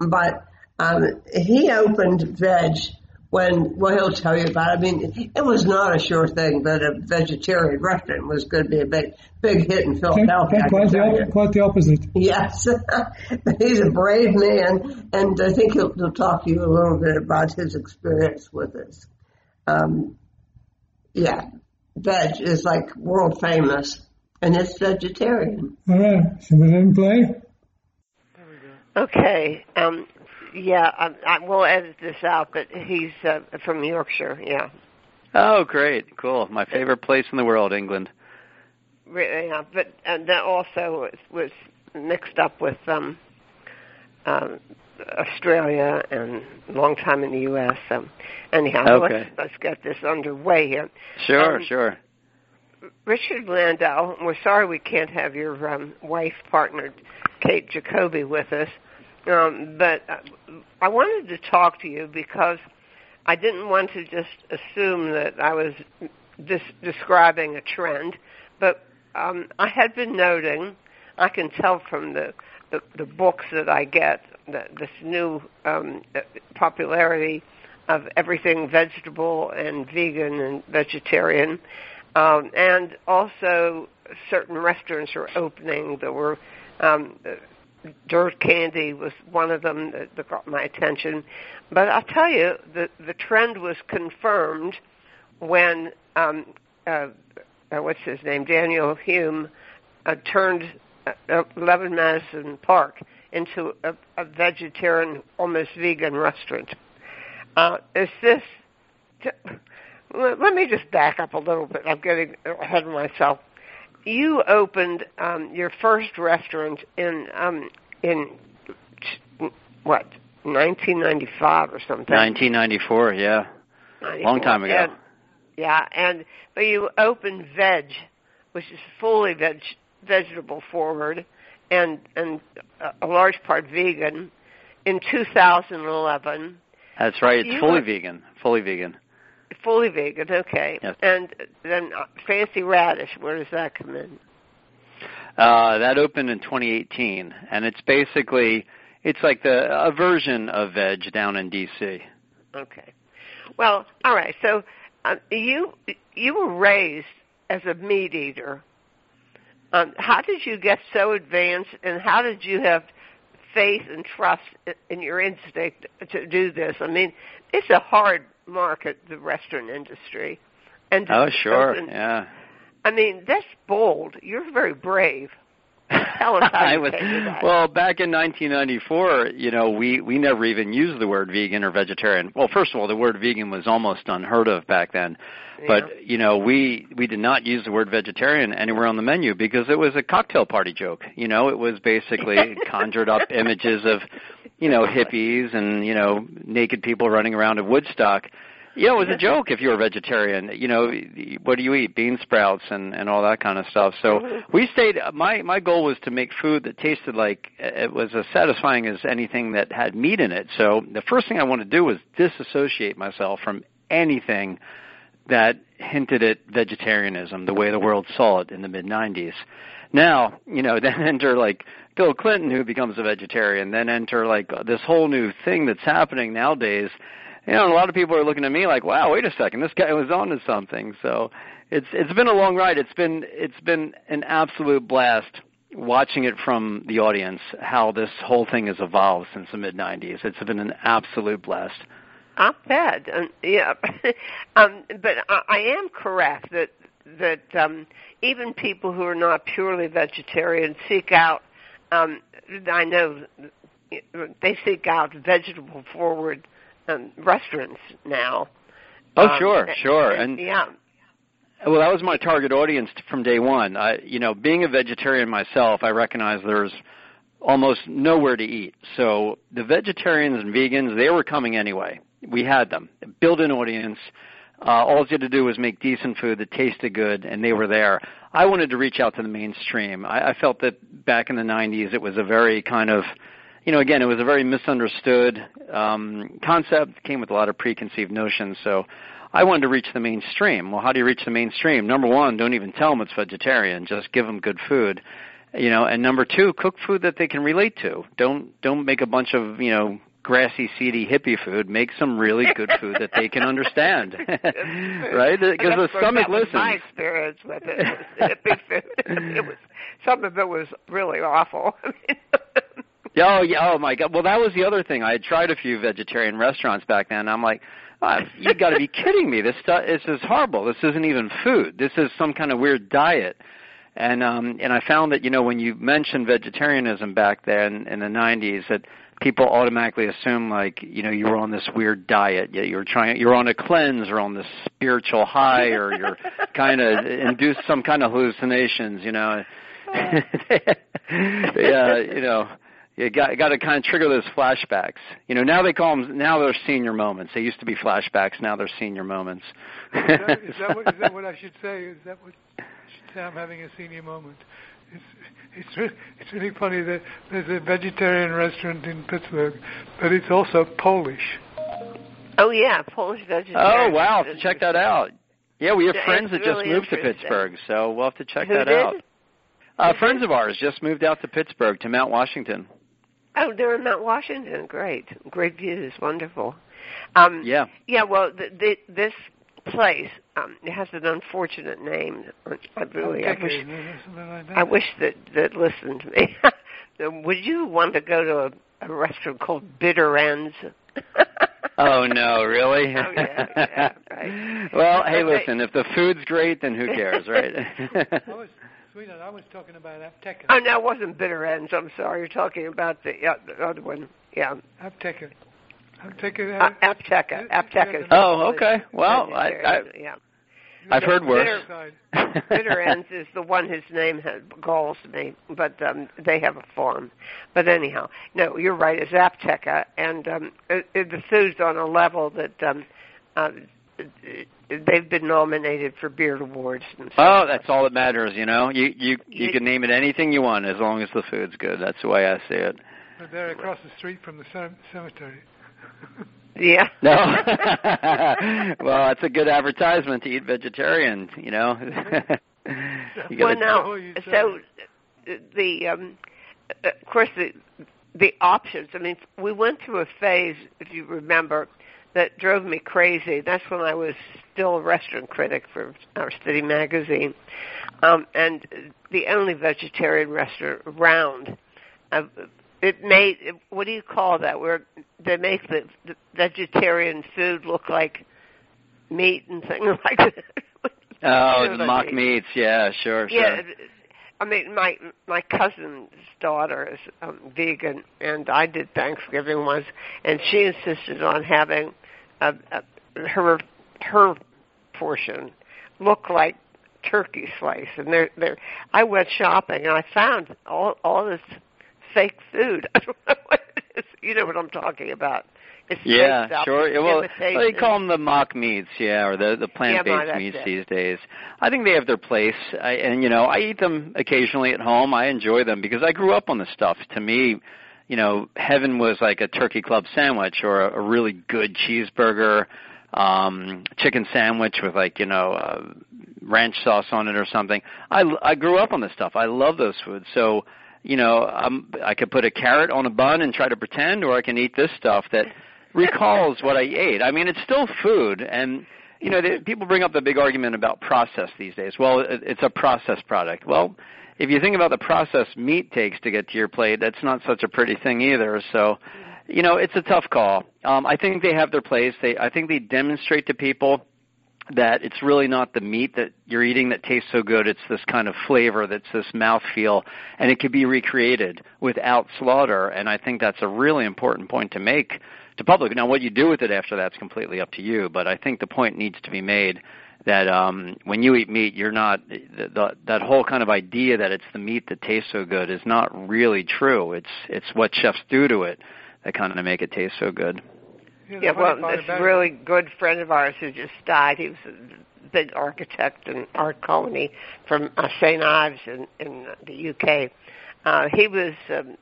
but um, he opened Vedge when, well, he'll tell you about it. I mean, it was not a sure thing that a vegetarian restaurant was going to be a big, big hit in Philadelphia. Quite, the, quite the opposite. Yes. *laughs* He's a brave man, and I think he'll, he'll, talk to you a little bit about his experience with this. Um, yeah, Vedge is like world famous, and it's vegetarian. All right. Should we let him play? Okay. Um, yeah, I, I will edit this out, but he's uh, from Yorkshire. Yeah. Oh, great, cool. My favorite place in the world, England. Really, yeah, but and that also was, was mixed up with um, um, Australia and a long time in the U.S. So anyhow, okay. let's, let's get this underway here. Sure, um, sure. Richard Landau, we're sorry we can't have your um, wife partner, Kate Jacoby, with us. Um, but I wanted to talk to you because I didn't want to just assume that I was dis- describing a trend, but um, I had been noting, I can tell from the, the, the books that I get, that this new um, popularity of everything vegetable and vegan and vegetarian, um, and also certain restaurants are opening that were um, dirt candy was one of them that, that got my attention. But I'll tell you, the the trend was confirmed when um, uh, uh, what's his name, Daniel Humm, uh, turned uh, 11 Madison Park into a, a vegetarian, almost vegan restaurant. Uh, is this? T- let me just back up a little bit. I'm getting ahead of myself you opened um, your first restaurant in um, in what 1995 or something. 1994, yeah, 94. long time ago. And, yeah, and but you opened Vedge, which is fully veg vegetable forward, and and a large part vegan, in 2011. That's right. It's You fully were- vegan. Fully vegan. Fully vegan, okay. Yes. And then uh, Fancy Radish, where does that come in? Uh, that opened in 2018, and it's basically it's like the a version of Vedge down in DC. Okay. Well, all right. So uh, you you were raised as a meat eater. Um, how did you get so advanced, and how did you have faith and trust in your instinct to do this? I mean, it's a hard market, the restaurant industry. And Oh, sure, yeah. I mean, that's bold. You're very brave. *laughs* Tell us how I you was came that. well back in 1994. You know, we we never even used the word vegan or vegetarian. Well, first of all, the word vegan was almost unheard of back then. But you know, we we did not use the word vegetarian anywhere on the menu because it was a cocktail party joke. You know, it was basically *laughs* conjured up images of you know hippies and you know naked people running around at Woodstock. You know, it was a joke if you were a vegetarian. You know, what do you eat? Bean sprouts and and all that kind of stuff. So mm-hmm. we stayed. My my goal was to make food that tasted like it was as satisfying as anything that had meat in it. So the first thing I wanted to do was disassociate myself from anything that hinted at vegetarianism, the way the world saw it in the mid '90s. Now, you know, *laughs* then enter like Bill Clinton, who becomes a vegetarian. Then enter like this whole new thing that's happening nowadays you know, and a lot of people are looking at me like, "Wow, wait a second, this guy was onto something." So, it's it's been a long ride. It's been it's been an absolute blast watching it from the audience how this whole thing has evolved since the mid '90s. It's been an absolute blast. Not bad. Um, yeah, *laughs* um, but I, I am correct that that um, even people who are not purely vegetarian seek out. Um, I know they seek out vegetable forward um, restaurants now. Oh, Um, sure, sure, and, and yeah, Well, that was my target audience from day one. I, you know, being a vegetarian myself, I recognize there's almost nowhere to eat. So the vegetarians and vegans, they were coming anyway. We had them. Build an audience. Uh, all you had to do was make decent food that tasted good, and they were there. I wanted to reach out to the mainstream. I, I felt that back in the 90s, it was a very kind of you know, again, it was a very misunderstood um, concept. Came with a lot of preconceived notions. So, I wanted to reach the mainstream. Well, how do you reach the mainstream? Number one, don't even tell them it's vegetarian. Just give them good food. You know, and number two, cook food that they can relate to. Don't don't make a bunch of you know grassy, seedy hippie food. Make some really good food that they can understand, *laughs* *laughs* right? Because the stomach listens. My experience with it was *laughs* hippie food. It was some of it was really awful. Yeah, oh, yeah, oh my God! Well, that was the other thing. I had tried a few vegetarian restaurants back then. I'm like, oh, you got to be kidding me! This stuff this is horrible. This isn't even food. This is some kind of weird diet. And um, and I found that you know when you mentioned vegetarianism back then in the 90s, that people automatically assume like you know you were on this weird diet, yeah, you're trying, you're on a cleanse or on this spiritual high, or you're kind of *laughs* induced some kind of hallucinations, you know. *laughs* yeah, you know you got got to kind of trigger those flashbacks. You know, now they call them now they're senior moments. They used to be flashbacks. Now they're senior moments. is, that, is, that what, is that what I should say? Is that what I should say? I'm having a senior moment. It's it's really, it's really funny that there's a vegetarian restaurant in Pittsburgh, but it's also Polish. Oh yeah, Polish vegetarian. Oh wow, to check that out. Yeah, we have It's friends that really just moved to. Pittsburgh, so we'll have to check Who that did? out. Uh, friends of ours just moved out to Pittsburgh to Mount Washington. Oh, they're in Mount Washington. Great, great views. Wonderful. Um, Yeah. Yeah, well, the, the, this place um, it has an unfortunate name. I really, I wish, like that. I wish that that listened to me. *laughs* Would you want to go to a, a restaurant called Bitter Ends? *laughs* Oh no, really? Oh, yeah, yeah, right. *laughs* well, hey, Okay. listen, if the food's great, then who cares, right? I was, sweetheart, I was talking about Apteka. Oh no, it wasn't Bitter Ends. I'm sorry. You're talking about the, yeah, the other one. Yeah, Apteka. Apteka. uh, Apteka. Apteka. Oh, okay. Well, I- I- yeah. I've heard worse. Side. *laughs* Bitter Ends is the one whose name has, galls me, but um, they have a farm. But anyhow, no, you're right. It's Apteka, and um, it, it, the food's on a level that um, uh, they've been nominated for Beard Awards. And so Oh, that's all that matters, you know. You you you You- can name it anything you want as long as the food's good. That's the way I see it. But they're across the street from the cem- cemetery. *laughs* yeah. No. *laughs* well, that's a good advertisement to eat vegetarian, you know. *laughs* you well, now, so the um, of course the the options. I mean, we went through a phase, if you remember, that drove me crazy. That's when I was still a restaurant critic for our city magazine, um, and the only vegetarian restaurant around. Uh, it made what do you call that? Where they make the, the vegetarian food look like meat and things *laughs* like that. oh, You know the what I mock mean? meats, yeah, sure, Yeah, sure. I mean, my my cousin's daughter is um, vegan, and I did Thanksgiving once, and she insisted on having a, a, her her portion look like turkey slice, and they're they're. I went shopping and I found all all this fake food. *laughs* I don't know what it is. You know what I'm talking about? Yeah, sure. Well, they call them the mock meats, yeah, or the the plant-based Yeah, meats it. these days. I think they have their place, I, and you know, I eat them occasionally at home. I enjoy them because I grew up on the stuff. To me, you know, heaven was like a turkey club sandwich or a, a really good cheeseburger, um, chicken sandwich with like you know uh, ranch sauce on it or something. I I grew up on this stuff. I love those foods. So you know, um, I could put a carrot on a bun and try to pretend, or I can eat this stuff that recalls what I ate. I mean, it's still food, and you know, the, people bring up the big argument about process these days. Well, it, it's a processed product. Well, if you think about the process meat takes to get to your plate, that's not such a pretty thing either. So, you know, it's a tough call. Um, I think they have their place. They, I think they demonstrate to people that it's really not the meat that you're eating that tastes so good. It's this kind of flavor that's this mouthfeel, and it can be recreated without slaughter. And I think that's a really important point to make to public. Now, what you do with it after that's completely up to you. But I think the point needs to be made that um, when you eat meat, you're not the, the, that whole kind of idea that it's the meat that tastes so good is not really true. It's it's what chefs do to it that kind of make it taste so good. Yeah, Yeah, well, this about it- really good friend of ours who just died. He was a big architect and art colony from uh, St. Ives in, in the UK. Uh, he was um,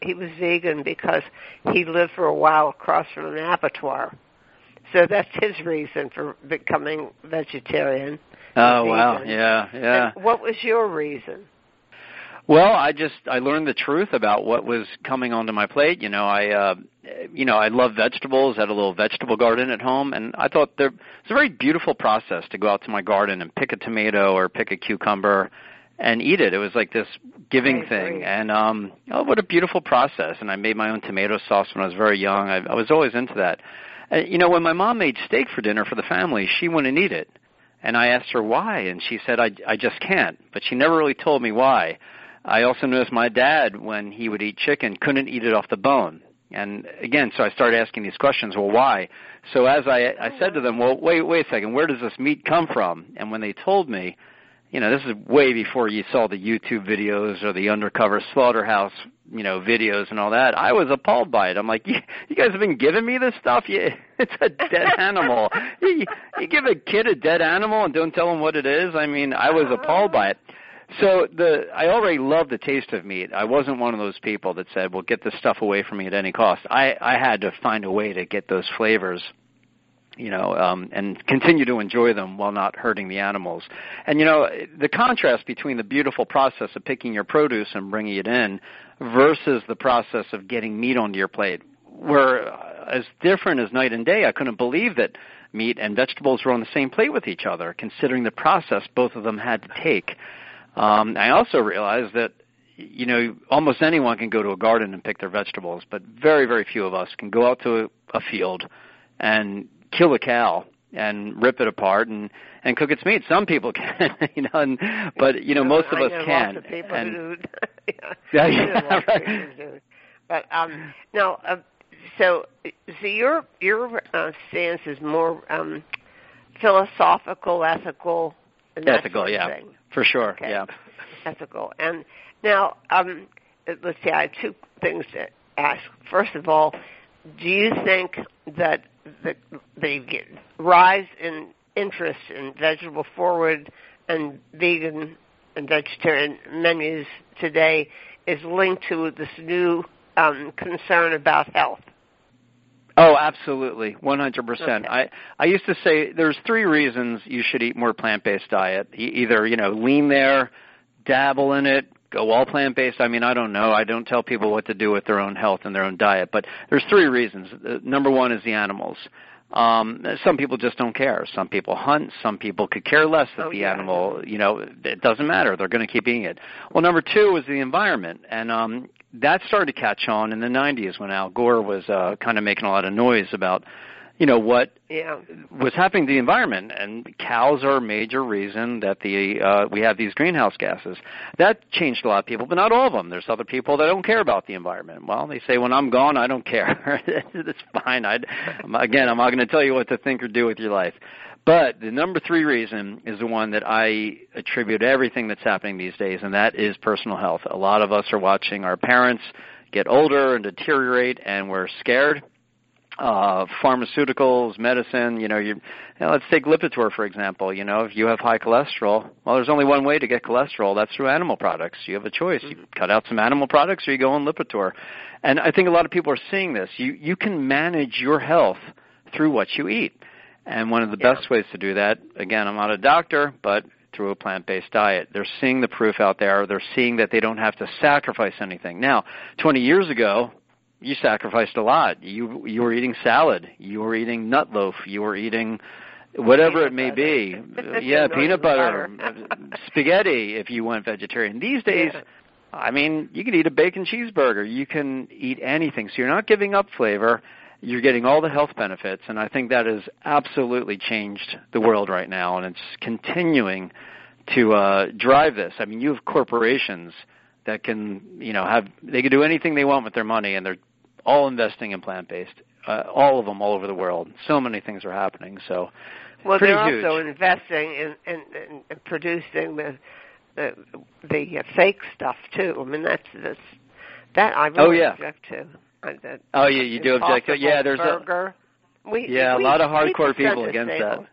he was vegan because he lived for a while across from an abattoir. So that's his reason for becoming vegetarian. Oh wow, yeah, yeah. And what was your reason? Well, I just I learned the truth about what was coming onto my plate. You know, I uh you know, I love vegetables, had a little vegetable garden at home and I thought there it's a very beautiful process to go out to my garden and pick a tomato or pick a cucumber and eat it. It was like this giving thing and um oh what a beautiful process and I made my own tomato sauce when I was very young. I, I was always into that. Uh, you know, when my mom made steak for dinner for the family, she wouldn't eat it. And I asked her why and she said I I just can't, but she never really told me why. I also noticed my dad, when he would eat chicken, couldn't eat it off the bone. And again, so I started asking these questions. Well, why? So as I, I said to them, well, wait, wait a second. Where does this meat come from? And when they told me, you know, this is way before you saw the YouTube videos or the undercover slaughterhouse, you know, videos and all that. I was appalled by it. I'm like, you, you guys have been giving me this stuff? Yeah, *laughs* it's a dead *laughs* animal. you, you give a kid a dead animal and don't tell him what it is? I mean, I was appalled by it. So the I already love the taste of meat. I wasn't one of those people that said, "Well, get this stuff away from me at any cost." I I had to find a way to get those flavors, you know, um, and continue to enjoy them while not hurting the animals. And you know, the contrast between the beautiful process of picking your produce and bringing it in versus the process of getting meat onto your plate were as different as night and day. I couldn't believe that meat and vegetables were on the same plate with each other, considering the process both of them had to take. Um, I also realized that you know almost anyone can go to a garden and pick their vegetables, but very very few of us can go out to a, a field and kill a cow and rip it apart and and cook its meat. Some people *laughs* can, you know, and, but you know most of us can. Lots of people and, who. *laughs* Yeah, yeah, right. people who do. But um, now, uh, so so your your uh, stance is more um, philosophical, ethical, and Ethical, sort of yeah. thing. For sure, Okay. yeah. ethical. And now, um, let's see, I have two things to ask. First of all, do you think that the, the rise in interest in vegetable forward and vegan and vegetarian menus today is linked to this new um, concern about health? Oh, absolutely, 100%. Okay. I I used to say there's three reasons you should eat more plant-based diet. E- either, you know, lean there, dabble in it, go all plant-based. I mean, I don't know. I don't tell people what to do with their own health and their own diet, but there's three reasons. Uh, Number 1 is the animals. Um, some people just don't care. Some people hunt. Some people could care less that Oh, the yeah. animal, you know, it doesn't matter. They're going to keep eating it. Well, number two is the environment, and um, that started to catch on in the 90s when Al Gore was uh, kind of making a lot of noise about, you know, what Yeah. was happening to the environment and cows are a major reason that the uh we have these greenhouse gases. That changed a lot of people but not all of them. There's other people that don't care about the environment. Well they say when i'm gone i don't care. *laughs* It's fine. I again i'm not going to tell you what to think or do with your life. But the number three reason is the one that I attribute everything that's happening these days, and that is personal health. A lot of us are watching our parents get older and deteriorate, and we're scared uh, pharmaceuticals, medicine, you know, you, you know, let's take Lipitor for example. You know, if you have high cholesterol, well, there's only one way to get cholesterol. That's through animal products. You have a choice. You cut out some animal products, or you go on Lipitor. And I think a lot of people are seeing this. You you can manage your health through what you eat. And one of the Yeah. best ways to do that, again, I'm not a doctor, but through a plant-based diet. They're seeing the proof out there. They're seeing that they don't have to sacrifice anything. Now, 20 years ago, you sacrificed a lot. You you were eating salad. You were eating nut loaf. You were eating whatever it may be. *laughs* yeah, *laughs* peanut butter, spaghetti if you went vegetarian. These days, Yeah. I mean, you can eat a bacon cheeseburger. You can eat anything. So you're not giving up flavor. You're getting all the health benefits, and I think that has absolutely changed the world right now, and it's continuing to uh, drive this. I mean, you have corporations that can, you know, have they can do anything they want with their money, and they're all investing in plant-based. Uh, all of them, all over the world. So many things are happening. So, Well, they're huge. also investing in, in, in, in producing the the the uh, fake stuff too. I mean, that's this that I really Oh, yeah. object to. Uh, that oh, you you do object to? Yeah, there's a. We, Yeah, a lot of hardcore people against that.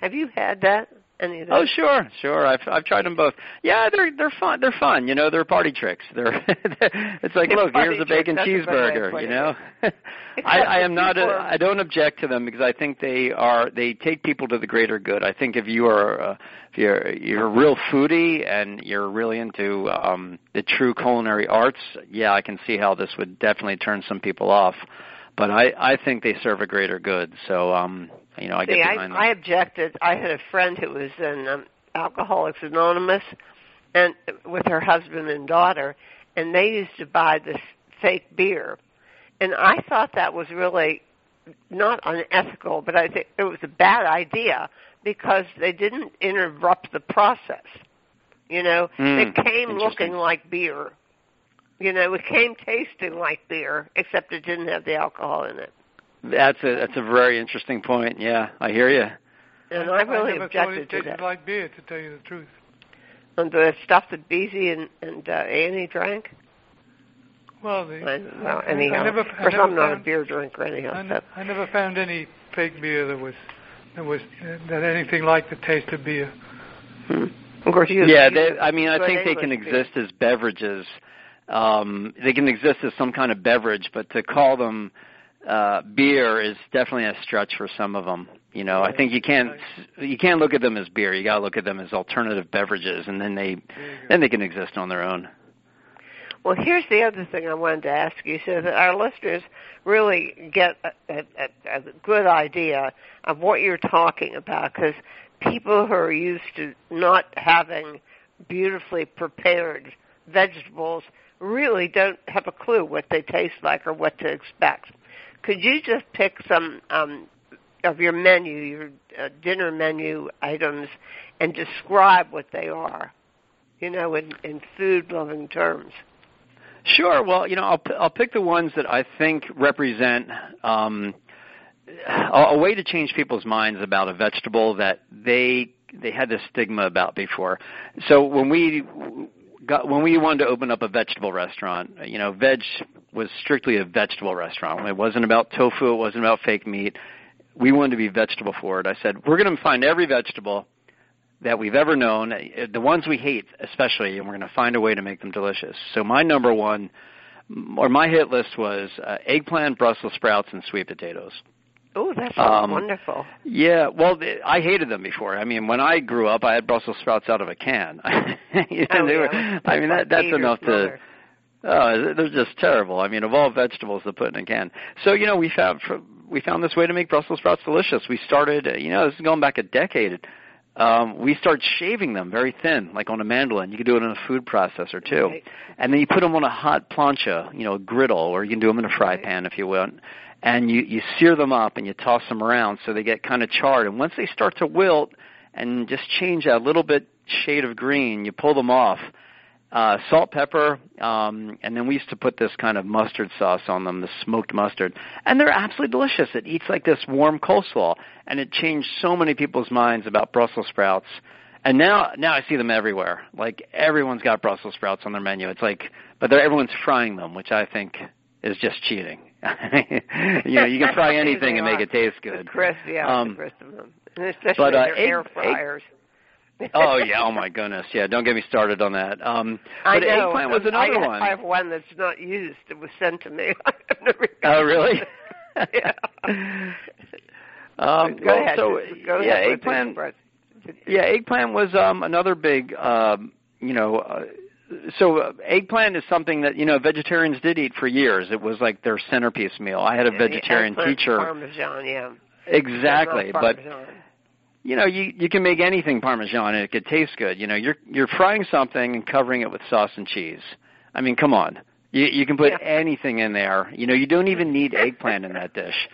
Have you had that? Any of those? Oh sure, sure. I've I've tried them both. Yeah, they're they're fun. They're fun. You know, they're party tricks. They're *laughs* it's like, They're look, here's a bacon tricks. That's a good way of cheeseburger. You know. *laughs* I I am *laughs* not. A, I don't object to them because I think they are. They take people to the greater good. I think if you are uh, if you're you're a real foodie and you're really into um the true culinary arts, yeah, I can see how this would definitely turn some people off. But I I think they serve a greater good. So um you know I See, get I, behind them. I objected. I had a friend who was in um, Alcoholics Anonymous, and with her husband and daughter, and they used to buy this fake beer, and I thought that was really not unethical, but I think it was a bad idea because they didn't interrupt the process. You know, Hmm, it came looking like beer. You know, it came tasting like beer, except it didn't have the alcohol in it. That's a that's a very interesting point. Yeah, I hear you. And I really never thought objected it to tasted that. like beer, to tell you the truth. And the stuff that Beezy and, and uh, Annie drank. Well, the, And, well, I, anyhow, I never, of I course, never I'm not a beer drinker anyhow. I, So. I never found any fake beer that was that was uh, that anything like the taste of beer. Hmm. Of course, you. Yeah, you they, I mean, I good think they can English beer. exist as beverages. Um, they can exist as some kind of beverage, but to call them uh, beer is definitely a stretch for some of them. You know, I think you can't you can't look at them as beer. You got to look at them as alternative beverages, and then they then they can exist on their own. Well, here's the other thing I wanted to ask you, so that our listeners really get a, a, a, a good idea of what you're talking about, because people who are used to not having beautifully prepared vegetables really don't have a clue what they taste like or what to expect. Could you just pick some um, of your menu, your uh, dinner menu items, and describe what they are? You know, in, in food loving terms. Sure. Well, you know, I'll I'll pick the ones that I think represent um, a, a way to change people's minds about a vegetable that they they had this stigma about before. So when we got when we wanted to open up a vegetable restaurant, you know, Vedge was strictly a vegetable restaurant. It wasn't about tofu. It wasn't about fake meat. We wanted to be vegetable forward. I said we're going to find every vegetable that we've ever known, uh, the ones we hate especially, and we're going to find a way to make them delicious. So my number one, or my hit list was uh, eggplant, Brussels sprouts, and sweet potatoes. Oh, that sounds Um, wonderful. Yeah, well, th- I hated them before. I mean, when I grew up, I had Brussels sprouts out of a can. *laughs* You know, Oh, they yeah. were- I mean, that, that's enough to. Oh, they're just terrible. I mean, of all vegetables to put in a can. So you know, we found we found this way to make Brussels sprouts delicious. We started, uh, you know, this is going back a decade. Um, we started shaving them very thin, like on a mandolin. You could do it in a food processor too, Right. and then you put them on a hot plancha, you know, a griddle, or you can do them in a fry Right. pan if you want. And you you sear them up and you toss them around so they get kind of charred. And once they start to wilt and just change that little bit shade of green, you pull them off uh, salt, pepper, um, and then we used to put this kind of mustard sauce on them, the smoked mustard, and they're absolutely delicious. It eats like this warm coleslaw, and it changed so many people's minds about Brussels sprouts. And now, now I see them everywhere. Like everyone's got Brussels sprouts on their menu. It's like, but they're, everyone's frying them, which I think is just cheating. *laughs* you know, you can fry anything and make it taste good. The crisp, yeah, Um, the crisp of them. And especially but, uh, their egg- air egg- fryers. oh yeah, oh my goodness, yeah. Don't get me started on that. Um, I but know. eggplant was another I, one. I have one that's not used. It was sent to me. *laughs* Oh, really? *laughs* yeah. Um, Go well, ahead. so Go yeah, ahead eggplant. Yeah, eggplant was um, another big. Um, you know, uh, so uh, eggplant is something that you know vegetarians did eat for years. It was like their centerpiece meal. I had a vegetarian eggplant teacher. Parmesan, yeah. Exactly, but you know, you you can make anything parmesan and it could taste good. You know, you're you're frying something and covering it with sauce and cheese. I mean, come on. You you can put Yeah. anything in there. You know, you don't even need eggplant in that dish.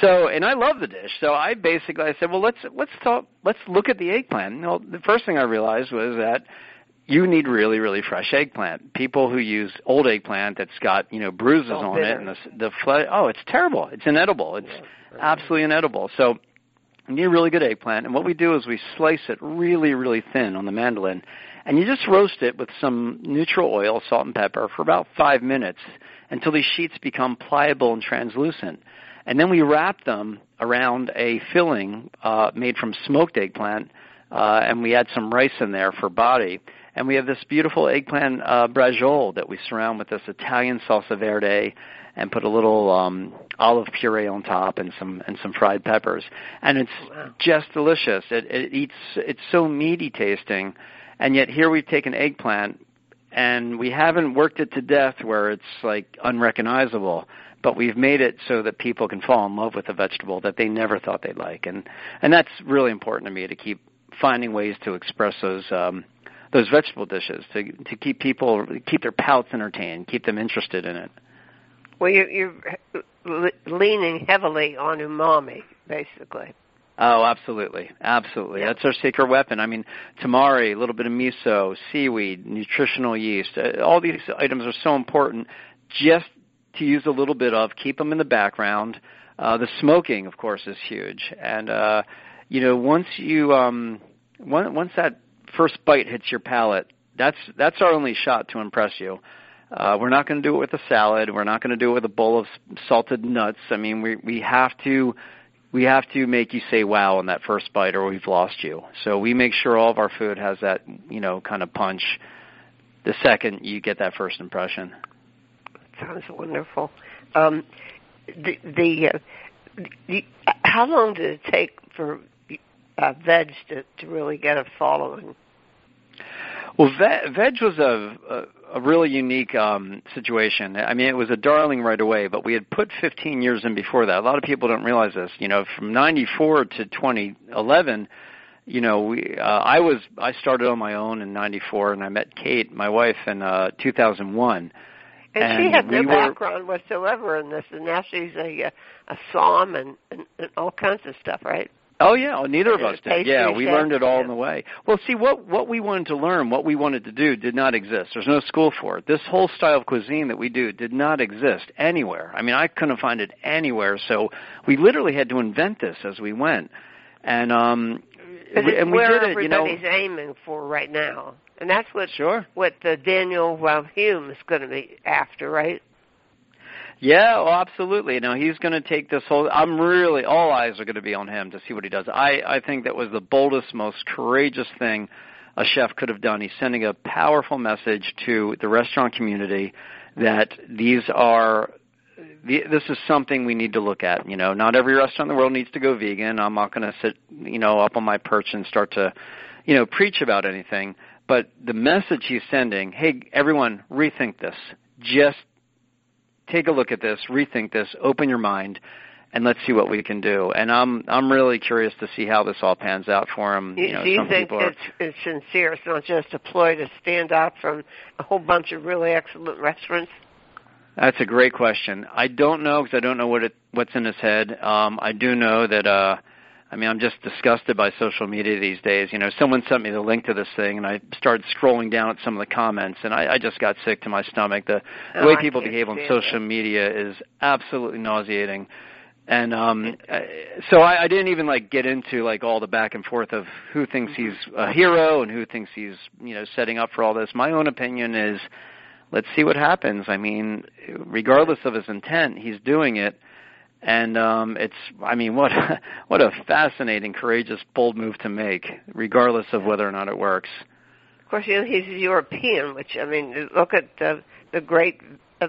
So, and I love the dish. So I basically I said, well, let's let's talk. Let's look at the eggplant. Well, the first thing I realized was that you need really really fresh eggplant. People who use old eggplant that's got you know bruises all on bitter. it and the the fle- oh, it's terrible. It's inedible. It's absolutely inedible. So you need really good eggplant, and what we do is we slice it really, really thin on the mandolin, and you just roast it with some neutral oil, salt and pepper for about five minutes until these sheets become pliable and translucent. And then we wrap them around a filling uh, made from smoked eggplant, uh, and we add some rice in there for body. And we have this beautiful eggplant uh, braciole that we surround with this Italian salsa verde and put a little um, olive puree on top and some and some fried peppers. And it's wow. just delicious. It, it eats. It's so meaty tasting, and yet here we've taken eggplant and we haven't worked it to death where it's like unrecognizable but we've made it so that people can fall in love with a vegetable that they never thought they'd like and and that's really important to me to keep finding ways to express those um those vegetable dishes to to keep people keep their palates entertained keep them interested in it well you're, you're leaning heavily on umami basically Oh, absolutely, absolutely. Yeah. That's our secret weapon. I mean, tamari, a little bit of miso, seaweed, nutritional yeast. Uh, all these items are so important. Just to use a little bit of, keep them in the background. Uh, the smoking, of course, is huge. And uh, you know, once you um, once that first bite hits your palate, that's that's our only shot to impress you. Uh, we're not going to do it with a salad. We're not going to do it with a bowl of salted nuts. I mean, we we have to we have to make you say wow on that first bite or we've lost you. So we make sure all of our food has that, you know, kind of punch the second you get that first impression. Sounds wonderful. Um, the, the, uh, the how long did it take for uh, Vedge to, to really get a following? Well, Vedge, Vedge was a, a a really unique um, situation. I mean, it was a darling right away, but we had put 15 years in before that. A lot of people don't realize this. You know, from 94 to 2011, you know, we uh, I was I started on my own in 94 and I met Kate, my wife in uh 2001. And, and she had no we background whatsoever in this, and now she's a a somm and, and, and all kinds of stuff, right? Oh yeah, well, neither of us did. Yeah, we learned it all in the way. Well, see what what we wanted to learn, what we wanted to do did not exist. There's no school for it. This whole style of cuisine that we do did not exist anywhere. I mean, I couldn't find it anywhere, so we literally had to invent this as we went. And um we, and we did it, you know. everybody's aiming for right now. And that's what sure. what the Daniel well, Humm is going to be after, right? Yeah, well, absolutely. Now he's going to take this whole. I'm really all eyes are going to be on him to see what he does. I I think that was the boldest, most courageous thing a chef could have done. He's sending a powerful message to the restaurant community that these are this is something we need to look at. You know, not every restaurant in the world needs to go vegan. I'm not going to sit, you know, up on my perch and start to, you know, preach about anything. But the message he's sending, hey, everyone, rethink this. Just take a look at this, rethink this, open your mind, and let's see what we can do. And I'm I'm really curious to see how this all pans out for him. You, you know, do you think it's, it's sincere? It's not just a ploy to stand out from a whole bunch of really excellent restaurants. That's a great question. I don't know because I don't know what it what's in his head. Um, I do know that uh, I mean, I'm just disgusted by social media these days. You know, someone sent me the link to this thing, and I started scrolling down at some of the comments, and I, I just got sick to my stomach. The, the oh, way people behave on social it. media is absolutely nauseating. And um so I, I didn't even like get into like all the back and forth of who thinks Mm-hmm. he's a hero and who thinks he's you know setting up for all this. My own opinion is, let's see what happens. I mean, regardless of his intent, he's doing it and um it's i mean what *laughs* what a fascinating courageous bold move to make regardless of whether or not it works. Of course you know he's european which i mean look at the the great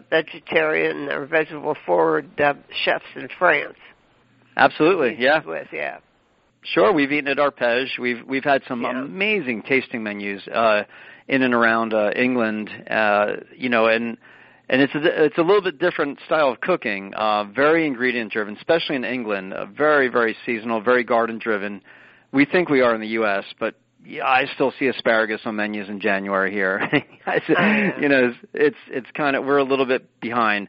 vegetarian or vegetable forward uh, chefs in france. Absolutely yeah. with yeah. Sure we've eaten at arpege we've we've had some yeah. amazing tasting menus uh in and around uh england uh you know and and it's a, it's a little bit different style of cooking, uh, very ingredient driven, especially in England. Uh, very very seasonal, very garden driven. We think we are in the U.S., but yeah, I still see asparagus on menus in January here. *laughs* you know, it's it's, it's kind of we're a little bit behind.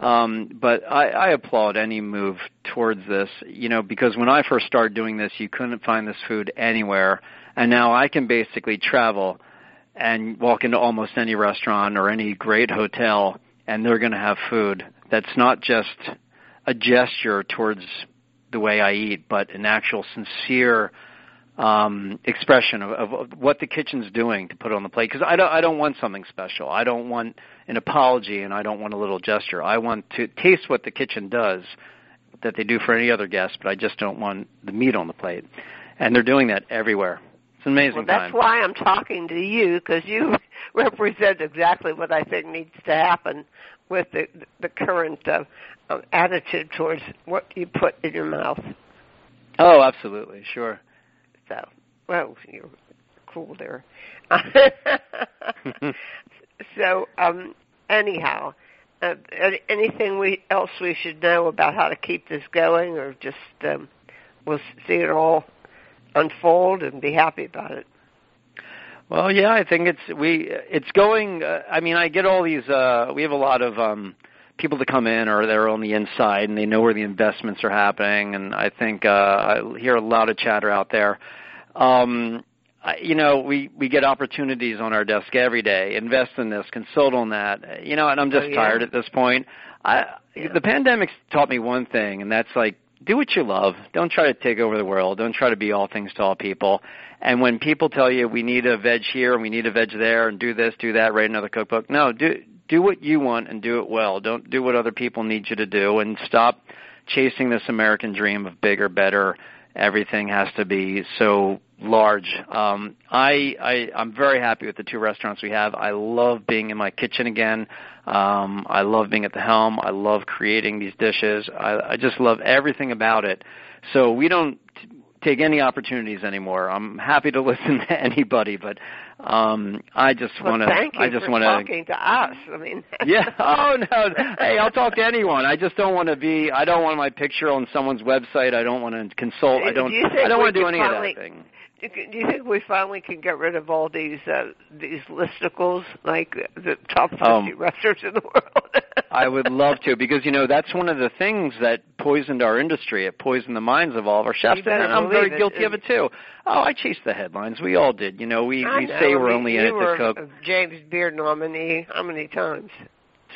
Um, but I, I applaud any move towards this, you know, because when I first started doing this, you couldn't find this food anywhere, and now I can basically travel and walk into almost any restaurant or any great hotel and they're going to have food that's not just a gesture towards the way I eat, but an actual sincere um, expression of, of, what the kitchen's doing to put on the plate. Because I don't, I don't want something special. I don't want an apology, and I don't want a little gesture. I want to taste what the kitchen does that they do for any other guest, but I just don't want the meat on the plate. And they're doing that everywhere. It's amazing well, that's time. why I'm talking to you because you *laughs* represent exactly what I think needs to happen with the the current uh, uh, attitude towards what you put in your mouth. Oh, absolutely, sure. So, well, you're cool there. *laughs* so, um, anyhow, uh, anything we else we should know about how to keep this going, or just um, we'll see it all unfold and be happy about it. Well, yeah, I think it's we it's going. Uh, I mean, I get all these. uh We have a lot of um people to come in, or they're on the inside and they know where the investments are happening. And I think uh I hear a lot of chatter out there. Um I, you know, we we get opportunities on our desk every day. Invest in this, consult on that. You know, and I'm just Oh, yeah. tired at this point. I Yeah. the pandemic's taught me one thing, and that's like do what you love. Don't try to take over the world. Don't try to be all things to all people. And when people tell you we need a Vedge here and we need a Vedge there and do this, do that, write another cookbook, no, do do what you want and do it well. Don't do what other people need you to do and stop chasing this American dream of bigger, better. Everything has to be so large. Um, I, I I'm very happy with the two restaurants we have. I love being in my kitchen again. Um, I love being at the helm. I love creating these dishes. I, I just love everything about it. So we don't t- take any opportunities anymore. I'm happy to *laughs* listen to anybody, but um, I just Well, want to. thank you I just want to. talking to us. I mean, *laughs* Yeah. *laughs* Oh no. Hey, I'll talk to anyone. I just don't want to be. I don't want my picture on someone's website. I don't want to consult. I don't. Do I don't want to do any of that thing. Do you- think we finally can get rid of all these uh, these listicles, like the top fifty Um, restaurants in the world? *laughs* I would love to because you know that's one of the things that poisoned our industry. It poisoned the minds of all of our chefs, and I'm very it. guilty of it too. Oh, I chased the headlines. We all did. You know, we I we know. say we're I mean, only in it to cook. a James Beard nominee. How many times?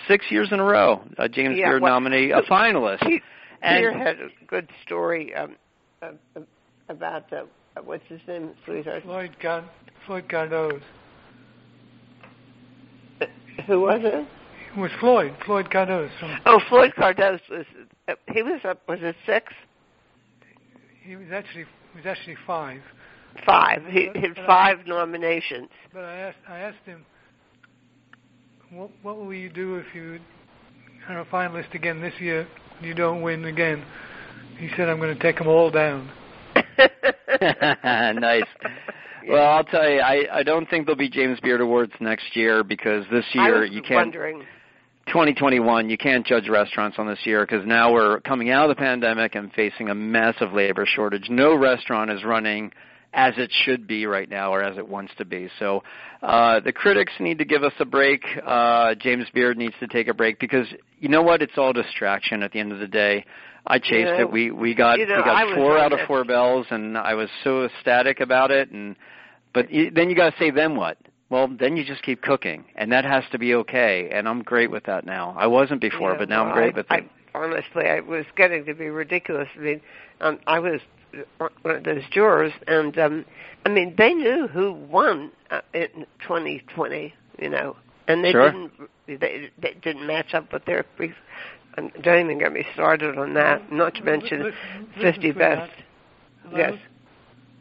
Six years in a row, a James Yeah, Beard well, nominee, a finalist. And- Peter had a good story um, uh, uh, about uh, what's his name, sweetheart. Floyd Car- Floyd Cardoz. Who was it? It was Floyd, Floyd Cardoz. Oh, Floyd Cardoz was. Uh, he was up. Was it six? he was actually he was actually five. Five. He he had five nominations. But I asked I asked him, what what will you do if you are a finalist again this year? and You don't win again. He said, I'm going to take them all down. *laughs* nice. Well, I'll tell you, I I don't think there'll be James Beard Awards next year because this year you can't. wondering. 2021, you can't judge restaurants on this year because now we're coming out of the pandemic and facing a massive labor shortage. No restaurant is running as it should be right now or as it wants to be. So uh, the critics need to give us a break. Uh, James Beard needs to take a break because you know what? It's all distraction at the end of the day. I chased know, it. We we got you know, we got four out of four bells, and I was so ecstatic about it. And but you, then you got to say, then what? Well, then you just keep cooking, and that has to be okay. And I'm great with that now. I wasn't before, Yeah, but now well, I'm great I, with I, it. honestly, I was getting to be ridiculous. I mean, um, I was one of those jurors, and um, I mean, they knew who won uh, in 2020. You know, and they Sure. didn't. They, they didn't match up with their. brief. And don't even get me started on that. Not to mention Listen- listen, 50 sweetheart. best. Hello? Yes.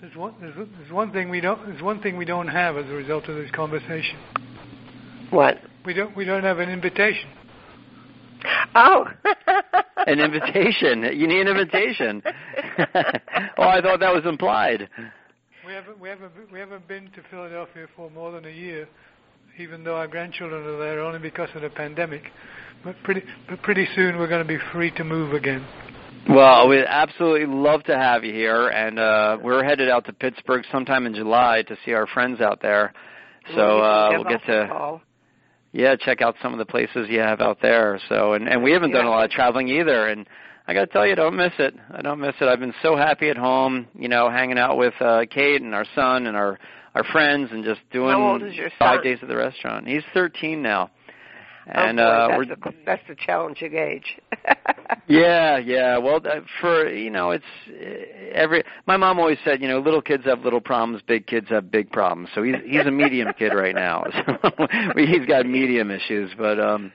There's one, there's, there's one thing we don't there's one thing we don't have as a result of this conversation. What? We don't we don't have an invitation. Oh. *laughs* An invitation. You need an invitation. *laughs* oh, I thought that was implied. We haven't we haven't we haven't been to Philadelphia for more than a year, even though our grandchildren are there only because of the pandemic. But pretty but pretty soon we're going to be free to move again. Well, we'd absolutely love to have you here, and uh, we're headed out to Pittsburgh sometime in July to see our friends out there. So Well, you can uh, we'll get to call. yeah check out some of the places you have out there. So and and we haven't done a lot of traveling either, and I got to tell you, I don't miss it. I don't miss it. I've been so happy at home, you know, hanging out with uh, Kate and our son and our our friends, and just doing How old five son? days at the restaurant. He's 13 now. Oh, And boy, uh, that's, we're a, that's a challenging age. *laughs* yeah, yeah. Well, uh, for you know, it's uh, every. My mom always said, you know, little kids have little problems, big kids have big problems. So he's he's a medium kid right now. *laughs* So he's got medium issues, but um,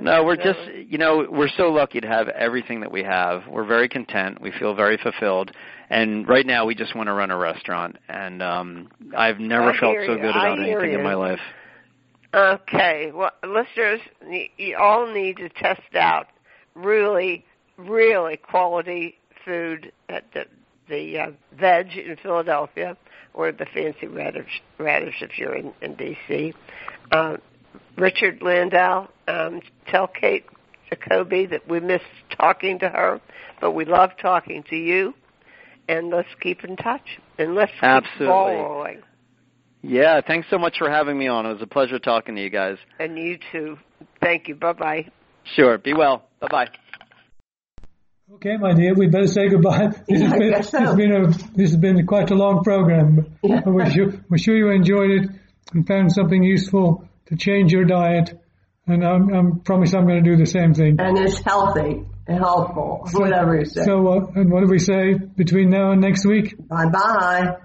No, we're just, you know, we're so lucky to have everything that we have. We're very content. We feel very fulfilled. And right now we just want to run a restaurant. And um I've never I felt so good about anything in my life. Okay, well, listeners, you, you all need to test out really, really quality food at the the uh, Vedge in Philadelphia or the Fancy Radish, radish if you're in, in D.C. Uh, Richard Landau, um, tell Kate Jacoby that we missed talking to her, but we love talking to you, and let's keep in touch and let's keep Absolutely. ball rolling. Yeah, thanks so much for having me on. It was a pleasure talking to you guys. And you too. Thank you. Bye bye. Sure. Be well. Bye bye. Okay, my dear, we better say goodbye. *laughs* This has I been, guess so. this has been a this has been quite a long program. Yeah. But we're sure, we're sure you enjoyed it and found something useful to change your diet. And I'm, I'm promise I'm going to do the same thing. And it's healthy and helpful, whatever you say. So, uh, and what do we say between now and next week? bye bye.